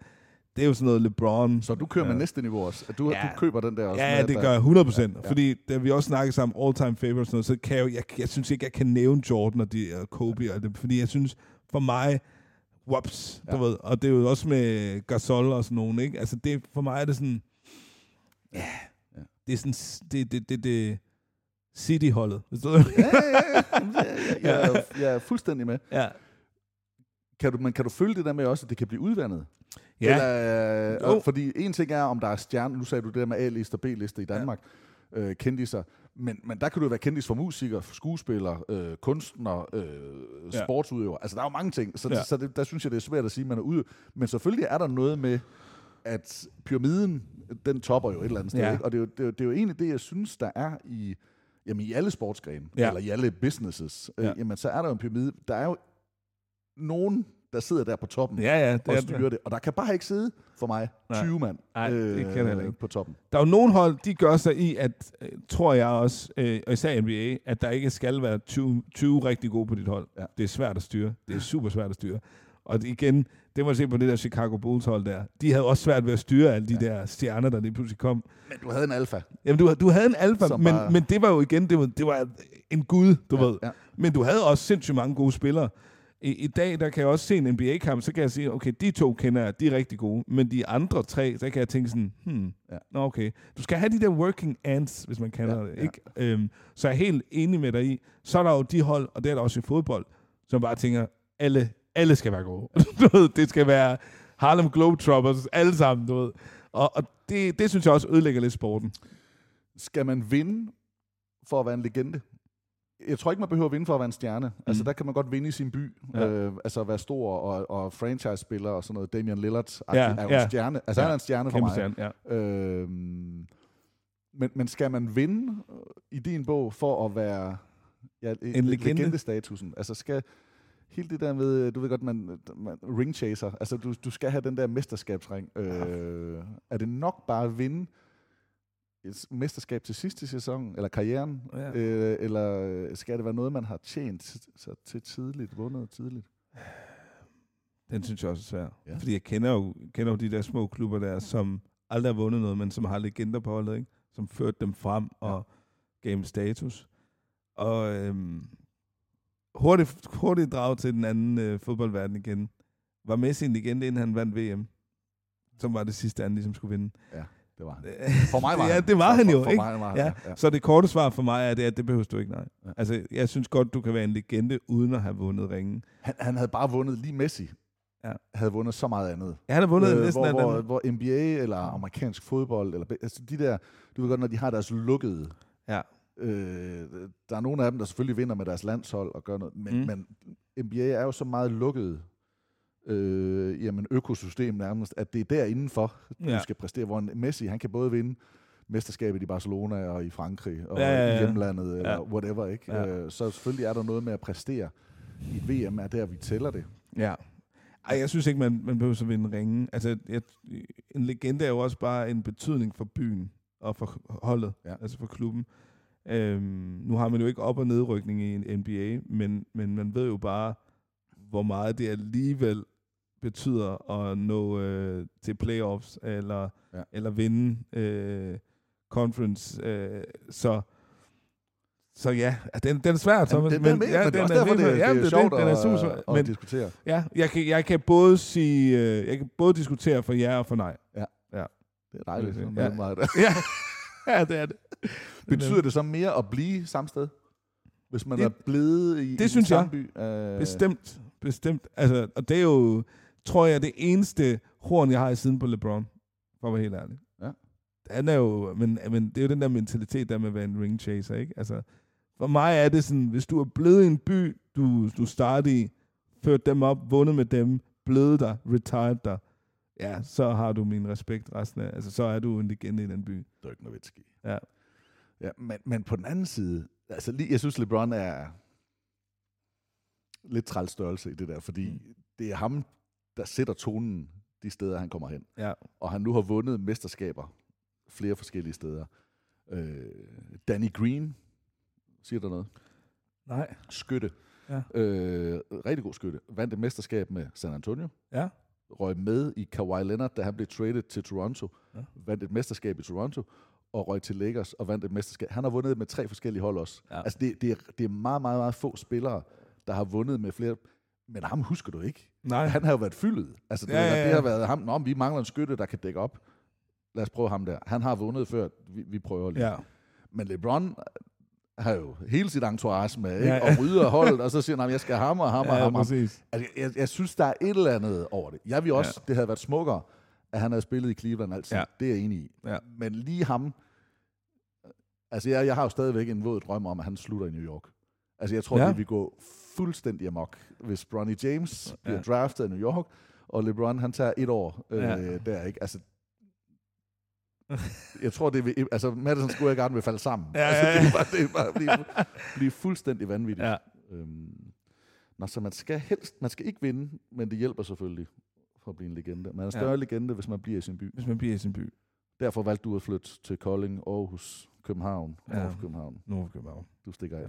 det er jo sådan noget LeBron. Så du kører med Ja. næste niveau også? At Du, Ja. du køber den der også? med, Ja, at det der- gør jeg 100%. Ja, Ja, ja. Fordi da vi også snakkede sammen all-time favorites, sådan noget, så kan jeg, jo, jeg, jeg synes ikke, jeg kan nævne Jordan og, de, og Kobe. Og det, fordi jeg synes, for mig, whoops, ja. Du ved. Og det er jo også med Gasol og sådan nogen, ikke? Altså, det, for mig er det sådan, ja, Ja. det er sådan, det, det, det, det City-holdet. Ja, ja, ja. Jeg, er- jeg er fuldstændig med. ja. Kan du, men kan du følge det der med også, at det kan blive udvandet? Ja. Eller, Jo. og, fordi en ting er, om der er stjerne, nu sagde du det der med A-liste og B-liste i Danmark, ja. øh, kendiser, men, men der kan du være kendis for musikere, for skuespillere, øh, kunstner, øh, Ja. sportsudøver. Altså, der er jo mange ting, så, Ja. ja. så det, der synes jeg, det er svært at sige, at man er ude. Men selvfølgelig er der noget med, at pyramiden, den topper jo et eller andet sted. Ja. Ikke? Og det er, jo, det, er jo, det er jo egentlig det, jeg synes, der er i, jamen, i alle sportsgrene, Ja. ja. eller i alle businesses. Ja. Øh, jamen, så er der jo en pyramide. Der er jo nogen, der sidder der på toppen ja, ja, det og er styrer det. det. Og der kan bare ikke sidde, for mig, Nej. 20 mand Nej, det kan heller ikke. på toppen. Der er jo nogle hold, de gør sig i, at, øh, tror jeg også, øh, og især NBA, at der ikke skal være 20, 20 rigtig gode på dit hold. Ja. Det er svært at styre. Det er super svært at styre. Og igen, det må jeg se på det der Chicago Bulls hold der. De havde også svært ved at styre alle de ja. der stjerner, der lige pludselig kom. Men du havde en alfa. Jamen, du, du havde en alfa, Som men, bare- men det var jo igen, det var, det var en gud, du Ja, ved. ja. Men du havde også sindssygt mange gode spillere. I, I dag, der kan jeg også se en NBA-kamp, så kan jeg sige, okay, de to kender jeg, de er rigtig gode. Men de andre tre, der kan jeg tænke sådan, hmm, Ja. nå okay. Du skal have de der working ants, hvis man kalder Ja, det, ja. ikke? Øhm, så jeg er helt enig med dig i. Så er der jo de hold, og det er der også i fodbold, som bare tænker, alle, alle skal være gode. du ved, det skal være Harlem Globetrotters, alle sammen, du ved. Og, og det, det synes jeg også ødelægger lidt sporten. Skal man vinde for at være en legende? Jeg tror ikke, man behøver at vinde for at være en stjerne. Mm. Altså, der kan man godt vinde i sin by. Ja. Ja. Øh, altså, være stor og, og franchise-spiller og sådan noget. Damian Lillard Ja, er jo ja. en stjerne. Altså, Ja. han er en stjerne for Kæmpe mig. stjerne, ja. Øhm, men, men skal man vinde øh, i din bog for at være ja, En legende? legendestatusen? Altså skal hele det der med, du ved godt, man, man ring chaser, altså du, du skal have den der mesterskabsring. Øh, er det nok bare at vinde et mesterskab til sidste sæson, eller karrieren, Ja. øh, eller skal det være noget, man har tjent sig til tidligt, vundet tidligt? Den synes jeg også er svær. Ja. Ja. Fordi jeg kender jo, kender jo de der små klubber der, som aldrig har vundet noget, men som har legender på holdet, ikke? som førte dem frem og gav dem status. Og øhm, hurtigt, hurtigt drag til den anden øh, fodboldverden igen. Var Messi en legende, inden han vandt VM? Som var det sidste, han ligesom skulle vinde. Det var han. For mig var ja, han. det var han jo, for ikke? mig var han, ja. ja, ja. Så det korte svar for mig er, det, at det behøver du ikke, nej. Ja. Altså, jeg synes godt, du kan være en legende, uden at have vundet ringen. Han, han havde bare vundet lige Messi. Ja. Havde vundet så meget andet. Ja, han har vundet øh, næsten hvor, alt hvor, andet. hvor NBA eller amerikansk fodbold, eller, altså de der, du ved godt, når de har deres lukkede, Ja. øh, der er nogle af dem, der selvfølgelig vinder med deres landshold og gør noget, men, mm. men NBA er jo så meget lukket, øh, jamen økosystem nærmest, at det er der indenfor, du Ja. skal præstere, hvor en Messi, han kan både vinde mesterskabet i Barcelona og i Frankrig og Ja, ja, ja. i hjemlandet eller Ja. whatever, ikke? Ja. Øh, så selvfølgelig er der noget med at præstere. I VM er der, vi tæller det. Ja. Ej, jeg synes ikke, man, man behøver at vinde ringen. Altså, jeg, en legende er jo også bare en betydning for byen og for holdet. Ja. altså for klubben. Øhm, nu har man jo ikke op- og nedrykning i en NBA, men, men man ved jo bare, hvor meget det alligevel betyder at nå øh, til playoffs eller, ja. Ja. eller vinde øh, conference. Øh, så så ja, den, den er svær, Thomas. Det, men, ja, men det er også derfor, det, det, ja, det er sjovt den er at, super svær. at Men, diskutere. Ja, jeg kan, jeg kan både sige, øh, jeg kan både diskutere for ja og for nej. Det er dejligt. Ja. mellem mig der. Ja, ja det er det. Betyder det så mere at blive samme sted? Hvis man Det- er blevet i, det i den synes jeg. by? Øh, Bestemt, bestemt. Altså, og det er jo, tror jeg, det eneste horn, jeg har i siden på LeBron, for at være helt ærlig. Ja. Han er jo, men, men det er jo den der mentalitet, der med at være en ring chaser, ikke? Altså, for mig er det sådan, hvis du er blevet i en by, du, du startede i, ført dem op, vundet med dem, blevet der, retired der, ja, så har du min respekt resten af, altså så er du en legende i den by. Noget Nowitzki. Ja. Ja, men, men på den anden side, altså lige, jeg synes LeBron er, lidt træls størrelse i det der, fordi mm. det er ham, der sætter tonen de steder, han kommer hen. Ja. Og han nu har vundet mesterskaber flere forskellige steder. Øh, Danny Green, siger der noget? Nej. Skytte. Ja. Øh, rigtig god skytte. Vandt et mesterskab med San Antonio. Ja. Røg med i Kawhi Leonard, da han blev traded til Toronto. Ja. Vandt et mesterskab i Toronto. Og røg til Lakers og vandt et mesterskab. Han har vundet med tre forskellige hold også. Ja. Altså det, det, er, det er meget, meget, meget få spillere, der har vundet med flere... Men ham husker du ikke. Nej. Han har jo været fyldet. Altså, det, Ja, ja, ja, det har været ham. Men vi mangler en skytte, der kan dække op. Lad os prøve ham der. Han har vundet før. Vi, vi prøver lige. Ja. Men LeBron har jo hele sit entourage med, ikke? Ja, Ja, og rydder holdet, og så siger han, "Jamen, jeg skal have ham og ham og Ja, ham. og ham." præcis. Altså, jeg, jeg, synes, der er et eller andet over det. Jeg vil også, Ja. det havde været smukkere, at han havde spillet i Cleveland altid. Ja. Ja. Det er jeg enig i. Ja. Men lige ham, altså jeg, jeg har jo stadigvæk en våd drøm om, at han slutter i New York. Altså jeg tror, Ja. det vil gå fuldstændig amok, hvis Bronny James bliver Ja. draftet i New York, og LeBron han tager et år øh, Ja. der, ikke? Altså, jeg tror, det vil, altså Madison Square Garden vil falde sammen. Ja, altså, ja, ja. det er bare, det er bare blive, blive fuldstændig vanvittigt. Ja. Øhm, nå, så man skal helst, man skal ikke vinde, men det hjælper selvfølgelig for at blive en legende. Man er en større Ja. legende, hvis man bliver i sin by. Hvis man bliver i sin by. Derfor valgte du at flytte til Kolding, Aarhus, København, Ja. for København. Nord for København. Du stikker af. Ja.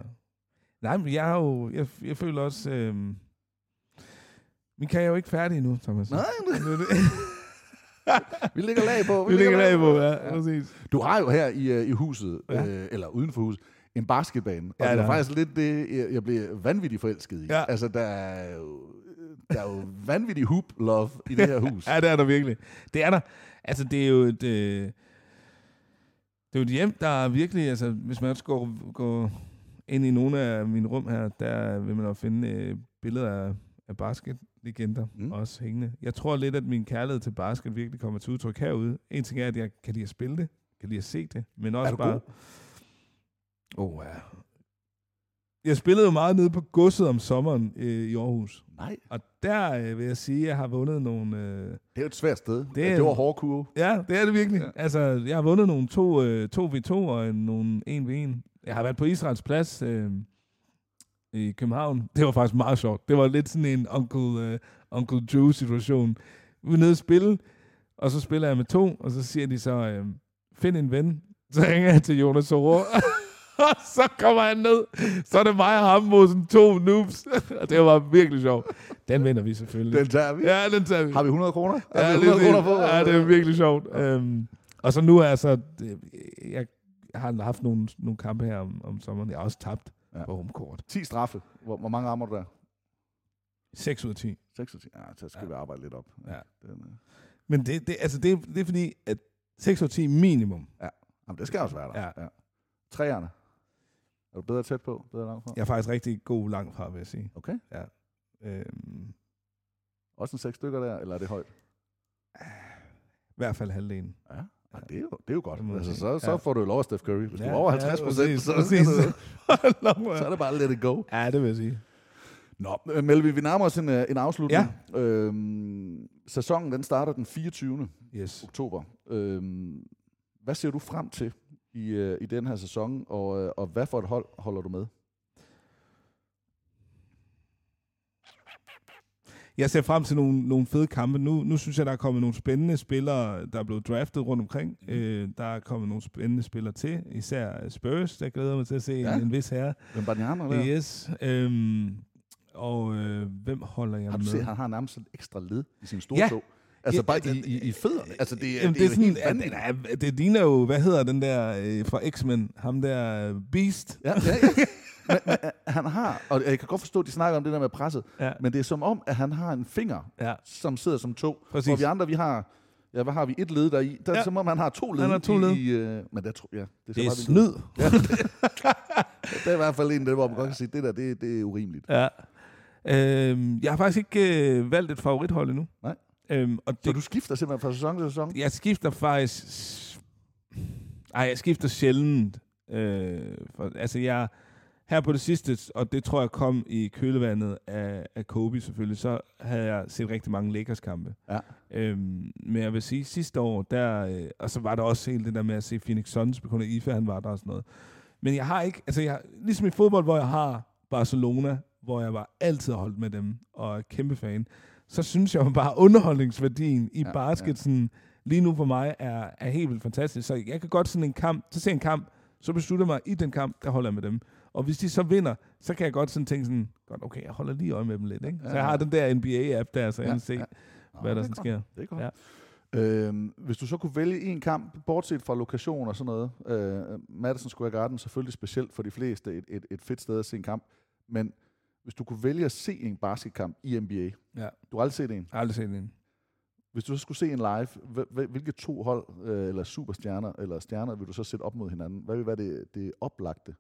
Nej, men jeg har jo, jeg, jeg føler også, øhm, min karriere er jo ikke færdig endnu, Thomas. Nej, det. vi ligger lag på. Vi ligger lag på, ja, præcis. Du har jo her i, uh, i huset, Ja. ja. øh, eller uden for huset, en basketbane. Og Ja, ja, det er. faktisk lidt det, jeg, jeg blev vanvittigt forelsket i. Ja. Altså, der er jo, der er jo vanvittig hoop-love i det her hus. ja, det er der virkelig. Det er der. Altså, det er jo et... Øh, det er jo et hjem, der er virkelig... Altså, hvis man også går, går ind i nogle af mine rum her, der vil man jo finde øh, billeder af, af basketlegender mm. Også hængende. Jeg tror lidt, at min kærlighed til basket virkelig kommer til udtryk herude. En ting er, at jeg kan lide at spille det, kan lide at se det, men også bare... Åh, oh, ja. Jeg spillede jo meget nede på godset om sommeren øh, i Aarhus. Nej, Og der øh, vil jeg sige, at jeg har vundet nogle... Øh, det er jo et svært sted. Det er- det var hård kurve. Ja, det er det virkelig. Ja. Altså, jeg har vundet nogle 2 øh, 2v2 og en, nogle 1v1. Jeg har været på Israels plads øh, i København. Det var faktisk meget sjovt. Det var lidt sådan en Uncle, øh, Uncle Joe-situation. Vi var nede at spille, og så spiller jeg med to, og så siger de så, øh, find en ven. Så ringer jeg til Jonas Oro. og så kommer han ned. Så er det mig og ham mod sådan to noobs. og det var virkelig sjovt. Den vinder vi selvfølgelig. Den tager vi. Ja, den tager vi. Har vi 100 kroner? Ja, Har vi det, 100 kroner på? ja, det er virkelig sjovt. Øhm, og så nu er jeg så... det- Jeg har haft nogle, nogle kampe her om, om sommeren. Jeg har også tabt ja. Ja. på rumkort. 10 straffe. Hvor, hvor mange rammer du der? 6 ud af 10. 6 Ja, så skal Ja. vi arbejde lidt op. Ja. Den, øh. Men det, det, altså det, det er fordi, at 6 ud af 10 minimum. Jamen, det skal også være der. Ja. ja. Træerne. Er du bedre tæt på? Bedre langt fra? Jeg er faktisk rigtig god langt fra, vil jeg sige. Okay. Øhm, Også en seks stykker der, eller er det højt? I hvert fald halvdelen. Ja. Ja det, er jo, det er jo godt. Altså, så, så Ja. får du lov af Steph Curry. Hvis Ja, du er over ja, 50 procent, præcis, så, præcis. så, så er det bare let it go. Ja, det vil jeg sige. Nå, øh, Melvin, vi nærmer os en, øh, en afslutning. Ja. Øhm, sæsonen den starter den 24. Yes. oktober. Øhm, hvad ser du frem til i, øh, i den her sæson, og, og hvad for et hold holder du med? Jeg ser frem til nogle, nogle fede kampe. Nu, nu synes jeg, der er kommet nogle spændende spillere, der er blevet draftet rundt omkring. Øh, der er kommet nogle spændende spillere til. Især Spurs, der glæder mig til at se ja. Ja. en, en vis herre. Hvem Banyama der? Yes. Øhm, og øh, hvem holder jeg Har du med? set, han har nærmest et ekstra led i sin store Ja. tog? Altså Ja, bare i, i, i fødderne. Altså det, er- Jamen, det, er, sådan, helt vanvittigt. at, det ligner jo, hvad hedder den der øh, fra X-Men? Ham der øh, Beast. Ja, ja, ja. men, men, øh, han har, og jeg kan godt forstå, at de snakker om det der med presset, Ja. men det er som om, at han har en finger, Ja. som sidder som to. Præcis. Hvor vi andre, vi har, ja, hvad har vi? Et led der i. Der er Ja. ja. som om, han har to led. Han har to i, led. I, øh, men det, tror, ja, det, Det er bare vildt ud. snyd. Ja, det, det er i hvert fald en dem, hvor man godt kan sige, det der, det, det er urimeligt. Ja. Øhm, jeg har faktisk ikke øh, valgt et favorithold endnu. Nej. Øhm, og Så du skifter simpelthen fra sæson til sæson? Jeg skifter faktisk... Ej, jeg skifter sjældent. Øh, for, altså, jeg... Her på det sidste, og det tror jeg kom i kølevandet af, af Kobe selvfølgelig, så havde jeg set rigtig mange Lakers-kampe. Ja. Øhm, men jeg vil sige, sidste år, der, øh, og så var der også helt det der med at se Phoenix Suns, på grund af IFA, han var der og sådan noget. Men jeg har ikke, altså jeg, ligesom i fodbold, hvor jeg har Barcelona, hvor jeg bare altid holdt med dem, og er kæmpe fan, så synes jeg bare, underholdningsværdien i Ja, basket, ja. sådan, lige nu for mig, er, er helt vildt fantastisk. Så jeg kan godt sådan en kamp, så se en kamp, så beslutter jeg mig, i den kamp, der holder jeg med dem. Og hvis de så vinder, så kan jeg godt sådan tænke sådan, godt, okay, jeg holder lige øje med dem lidt, ikke? Så jeg har den der NBA-app der, så jeg Ja, kan se, ja. hvad Nå, der det er sådan sker. Det er godt. Ja. Øhm, hvis du så kunne vælge en kamp, bortset fra lokation og sådan noget, øh, Madison Square Garden selvfølgelig specielt for de fleste et, et, et fedt sted at se en kamp, men hvis du kunne vælge at se en basketkamp i NBA, Ja. du har aldrig set en, Jeg har aldrig set en. hvis du så skulle se en live, hvil- hvil- hvilke to hold, øh, eller superstjerner, eller stjerner, vil du så sætte op mod hinanden? Hvad vil være det, det oplagte?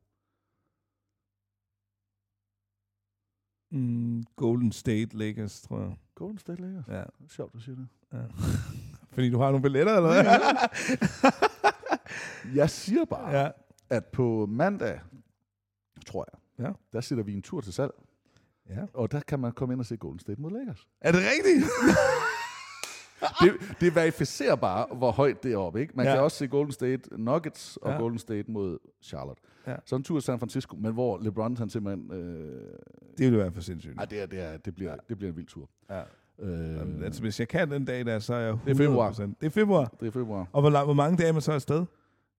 Mm, Golden State Lakers, tror jeg. Golden State Lakers? Ja. Sjovt, du siger det. ja. Fordi du har nogle billetter, eller hvad? Jeg siger bare, ja. at på mandag, tror jeg, Ja. der sætter vi en tur til salg, ja. og der kan man komme ind og se Golden State mod Lakers. Er det rigtigt? det, det verificerer bare, hvor højt det er oppe. Ikke? Man Ja. kan også se Golden State Nuggets og Ja. Golden State mod Charlotte. Ja. Så en tur til San Francisco, men hvor LeBron han simpelthen... Øh, Det ville være for sindssygt. ej, det, er, det, er, det, bliver, det bliver en vild tur. Ja. Øh, Jamen, altså, hvis jeg kan den dag der, så er jeg 100%. Det er februar. Det er februar. det er februar. Og hvor, hvor mange dage er man så afsted?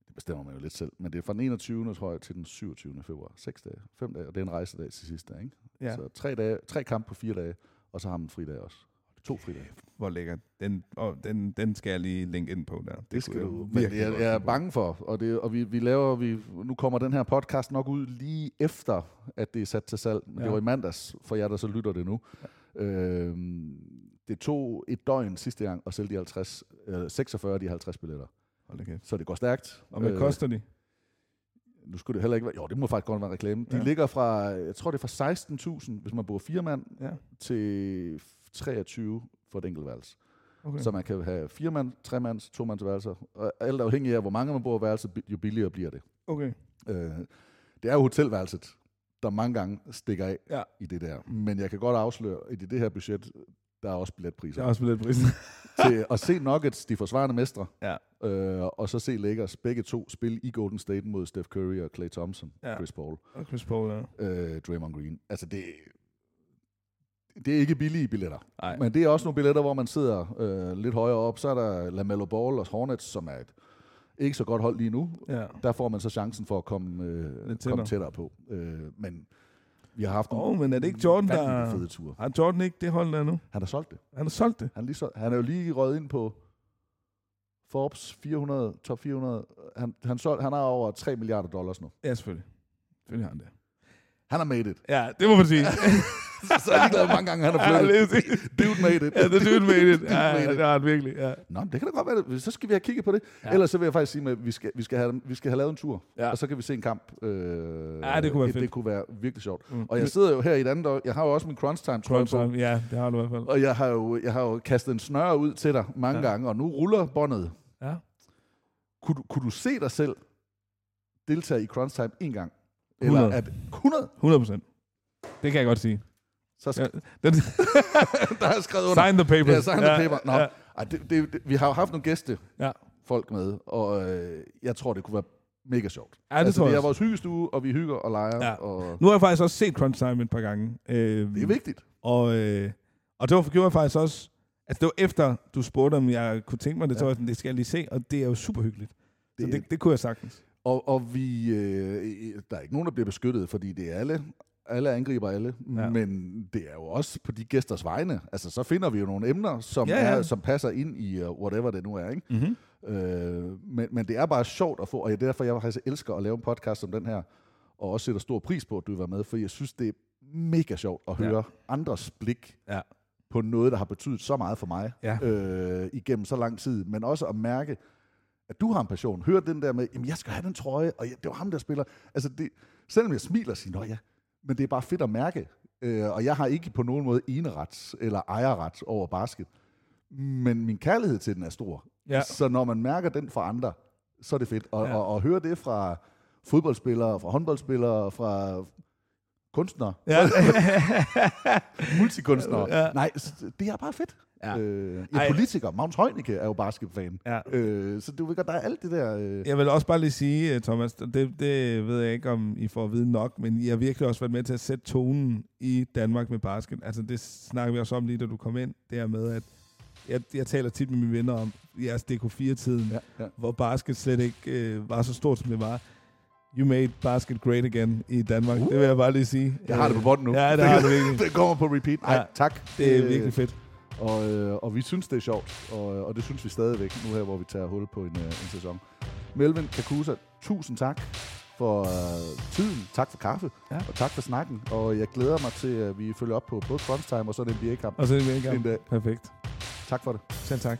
Det bestemmer man jo lidt selv. Men det er fra den 21. tror jeg, til den 27. februar. Seks dage. Fem dage. Og det er en rejsedag til sidste dag. Ikke? Ja. Så tre, dage, tre kampe på fire dage. Og så har man en fridag også. To fridage. Hvor lækkert. Den, og den, den skal jeg lige linke ind på der. Det skal kunne du. jeg Men det er, godt jeg er bange for, og, det, og vi, vi laver, vi, nu kommer den her podcast nok ud lige efter, at det er sat til salg. Men Ja. Det var i mandags, for jer, der så lytter det nu. Ja. Øhm, det tog et døgn sidste gang at sælge de 50, øh, 46 af de 50 billetter. Hold da kæft. Så det går stærkt. Og hvad koster de? Nu skulle det heller ikke være... Jo, det må faktisk godt være reklame. De Ja. ligger fra, jeg tror det er fra 16.000, hvis man bor fire mand, Ja. til 23 for et enkelt værelse. Okay. Så man kan have fire mand, tre mands, to mands værelser. Og alt afhængig af, hvor mange man bor bi- jo billigere bliver det. Okay. Øh, det er jo hotelværelset, der mange gange stikker af Ja. i det der. Men jeg kan godt afsløre, at i det her budget, der er også billetpriser. Jeg har også billetprisen. til at se Nuggets, de forsvarende mestre, ja. øh, og så se Lakers begge to spille i Golden State mod Steph Curry og Klay Thompson, ja. Chris Paul, Og Chris Paul, ja. øh, Draymond Green. Altså det, det er ikke billige billetter. Nej. Men det er også nogle billetter, hvor man sidder øh, lidt højere op. Så er der LaMelo Ball og Hornets, som er et ikke så godt hold lige nu. Ja. Der får man så chancen for at komme, øh, Lidt komme tættere. tættere på. Øh, men vi har haft Åh, nogle oh, men er det ikke Jordan, der... fede ture. Har Jordan ikke det hold der nu? Han har solgt det. Han har solgt det. Han er, lige så, han er jo lige røget ind på Forbes 400, top 400. Han, han, solg, han har over 3 milliarder dollars nu. Ja, selvfølgelig. Selvfølgelig har han det. Han har made it. Ja, det må man sige. så er jeg ligeglad, hvor mange gange han har flyttet. er. Dude made it. Ja, det er dude made it. Dude Ja, made ja, it. det har han virkelig. Ja. Nå, det kan da godt være, det. så skal vi have kigget på det. Ja. Ellers så vil jeg faktisk sige, at vi skal, vi skal, have, vi skal have lavet en tur, Ja. og så kan vi se en kamp. Øh, Ja, det kunne være fedt. det kunne være virkelig sjovt. Mm. Og jeg sidder jo her i et andet år. Jeg har jo også min crunch time trøje Crunch på. time. Ja, det har du i hvert fald. Og jeg har, jo, jeg har jo kastet en snøre ud til dig mange Ja. ja. gange, og nu ruller båndet. Ja. Kunne, du- kunne du se dig selv deltage i crunch time en gang? Eller 100. at 100? 100 procent. Det kan jeg godt sige. Så sk- Ja, den, der er skrevet under. Sign the papers. Ja, sign the paper. Nå, Ja. Ej, det, det, det, vi har jo haft nogle gæste Ja. folk med, og øh, jeg tror, det kunne være mega sjovt. Ja, det altså, tror det jeg er også. vores hyggestue, og vi hygger og leger. Ja. Og Nu har jeg faktisk også set Crunch Time et par gange. Øh, det er vigtigt. Og, øh, og det var, gjorde jeg faktisk også... Altså, det var efter, du spurgte, om jeg kunne tænke mig det, ja. så var jeg sådan, det skal jeg lige se, og det er jo super hyggeligt. Det, så Det- det, det kunne jeg sagtens. Og, og vi, øh, der er ikke nogen, der bliver beskyttet, fordi det er alle. Alle angriber alle, Ja. ja. men det er jo også på de gæsters vegne. Altså, så finder vi jo nogle emner, som, Ja, ja, ja. ja. Er, som passer ind i uh, whatever det nu er. Ikke? Mm-hmm. Øh, men, men det er bare sjovt at få, og det er derfor, jeg faktisk elsker at lave en podcast som den her, og også sætter stor pris på, at du være med, for jeg synes, det er mega sjovt at Ja. høre andres blik Ja. på noget, der har betydet så meget for mig Ja. øh, igennem så lang tid, men også at mærke, at du har en passion. Hør den der med, jamen jeg skal have den trøje, og jeg, det var ham, der spiller. Altså det, selvom jeg smiler og siger, nå ja, men det er bare fedt at mærke. Øh, og jeg har ikke på nogen måde eneret eller ejerret over basket. Men min kærlighed til den er stor. Ja. Så når man mærker den fra andre, så er det fedt. Og, Ja. og, og høre det fra fodboldspillere, fra håndboldspillere, fra kunstnere, Ja. multikunstnere. Ja. Nej, det er bare fedt. Ja. Øh, en Ej. politiker, Magnus Heunicke, er jo basketfan. Ja. Øh, så du ved godt, der er alt det der... Øh, Jeg vil også bare lige sige, øh, Thomas, det, det ved jeg ikke, om I får at vide nok, men I har virkelig også været med til at sætte tonen i Danmark med basket. Altså det snakker vi også om lige, da du kom ind, det her med, at jeg, jeg taler tit med mine venner om jeres DK4-tiden, ja, ja. hvor basket slet ikke øh, var så stort, som det var. You made basket great again i Danmark. Uh. Det vil jeg bare lige sige. Jeg har det på bånden nu. Ja, det har du virkelig. det kommer på repeat. Nej, Ja, tak. Det er Øh, virkelig fedt. Og, øh, og vi synes, det er sjovt, og, og det synes vi stadigvæk, nu her, hvor vi tager hul på en, øh, en sæson. Melvin Kakusa, tusind tak for øh, tiden, tak for kaffe, Ja. og tak for snakken. Og jeg glæder mig til, at vi følger op på både Crunch Time og så den NBA-kamp. Og så er det virkelig En dag. Perfekt. Tak for det. Selv tak.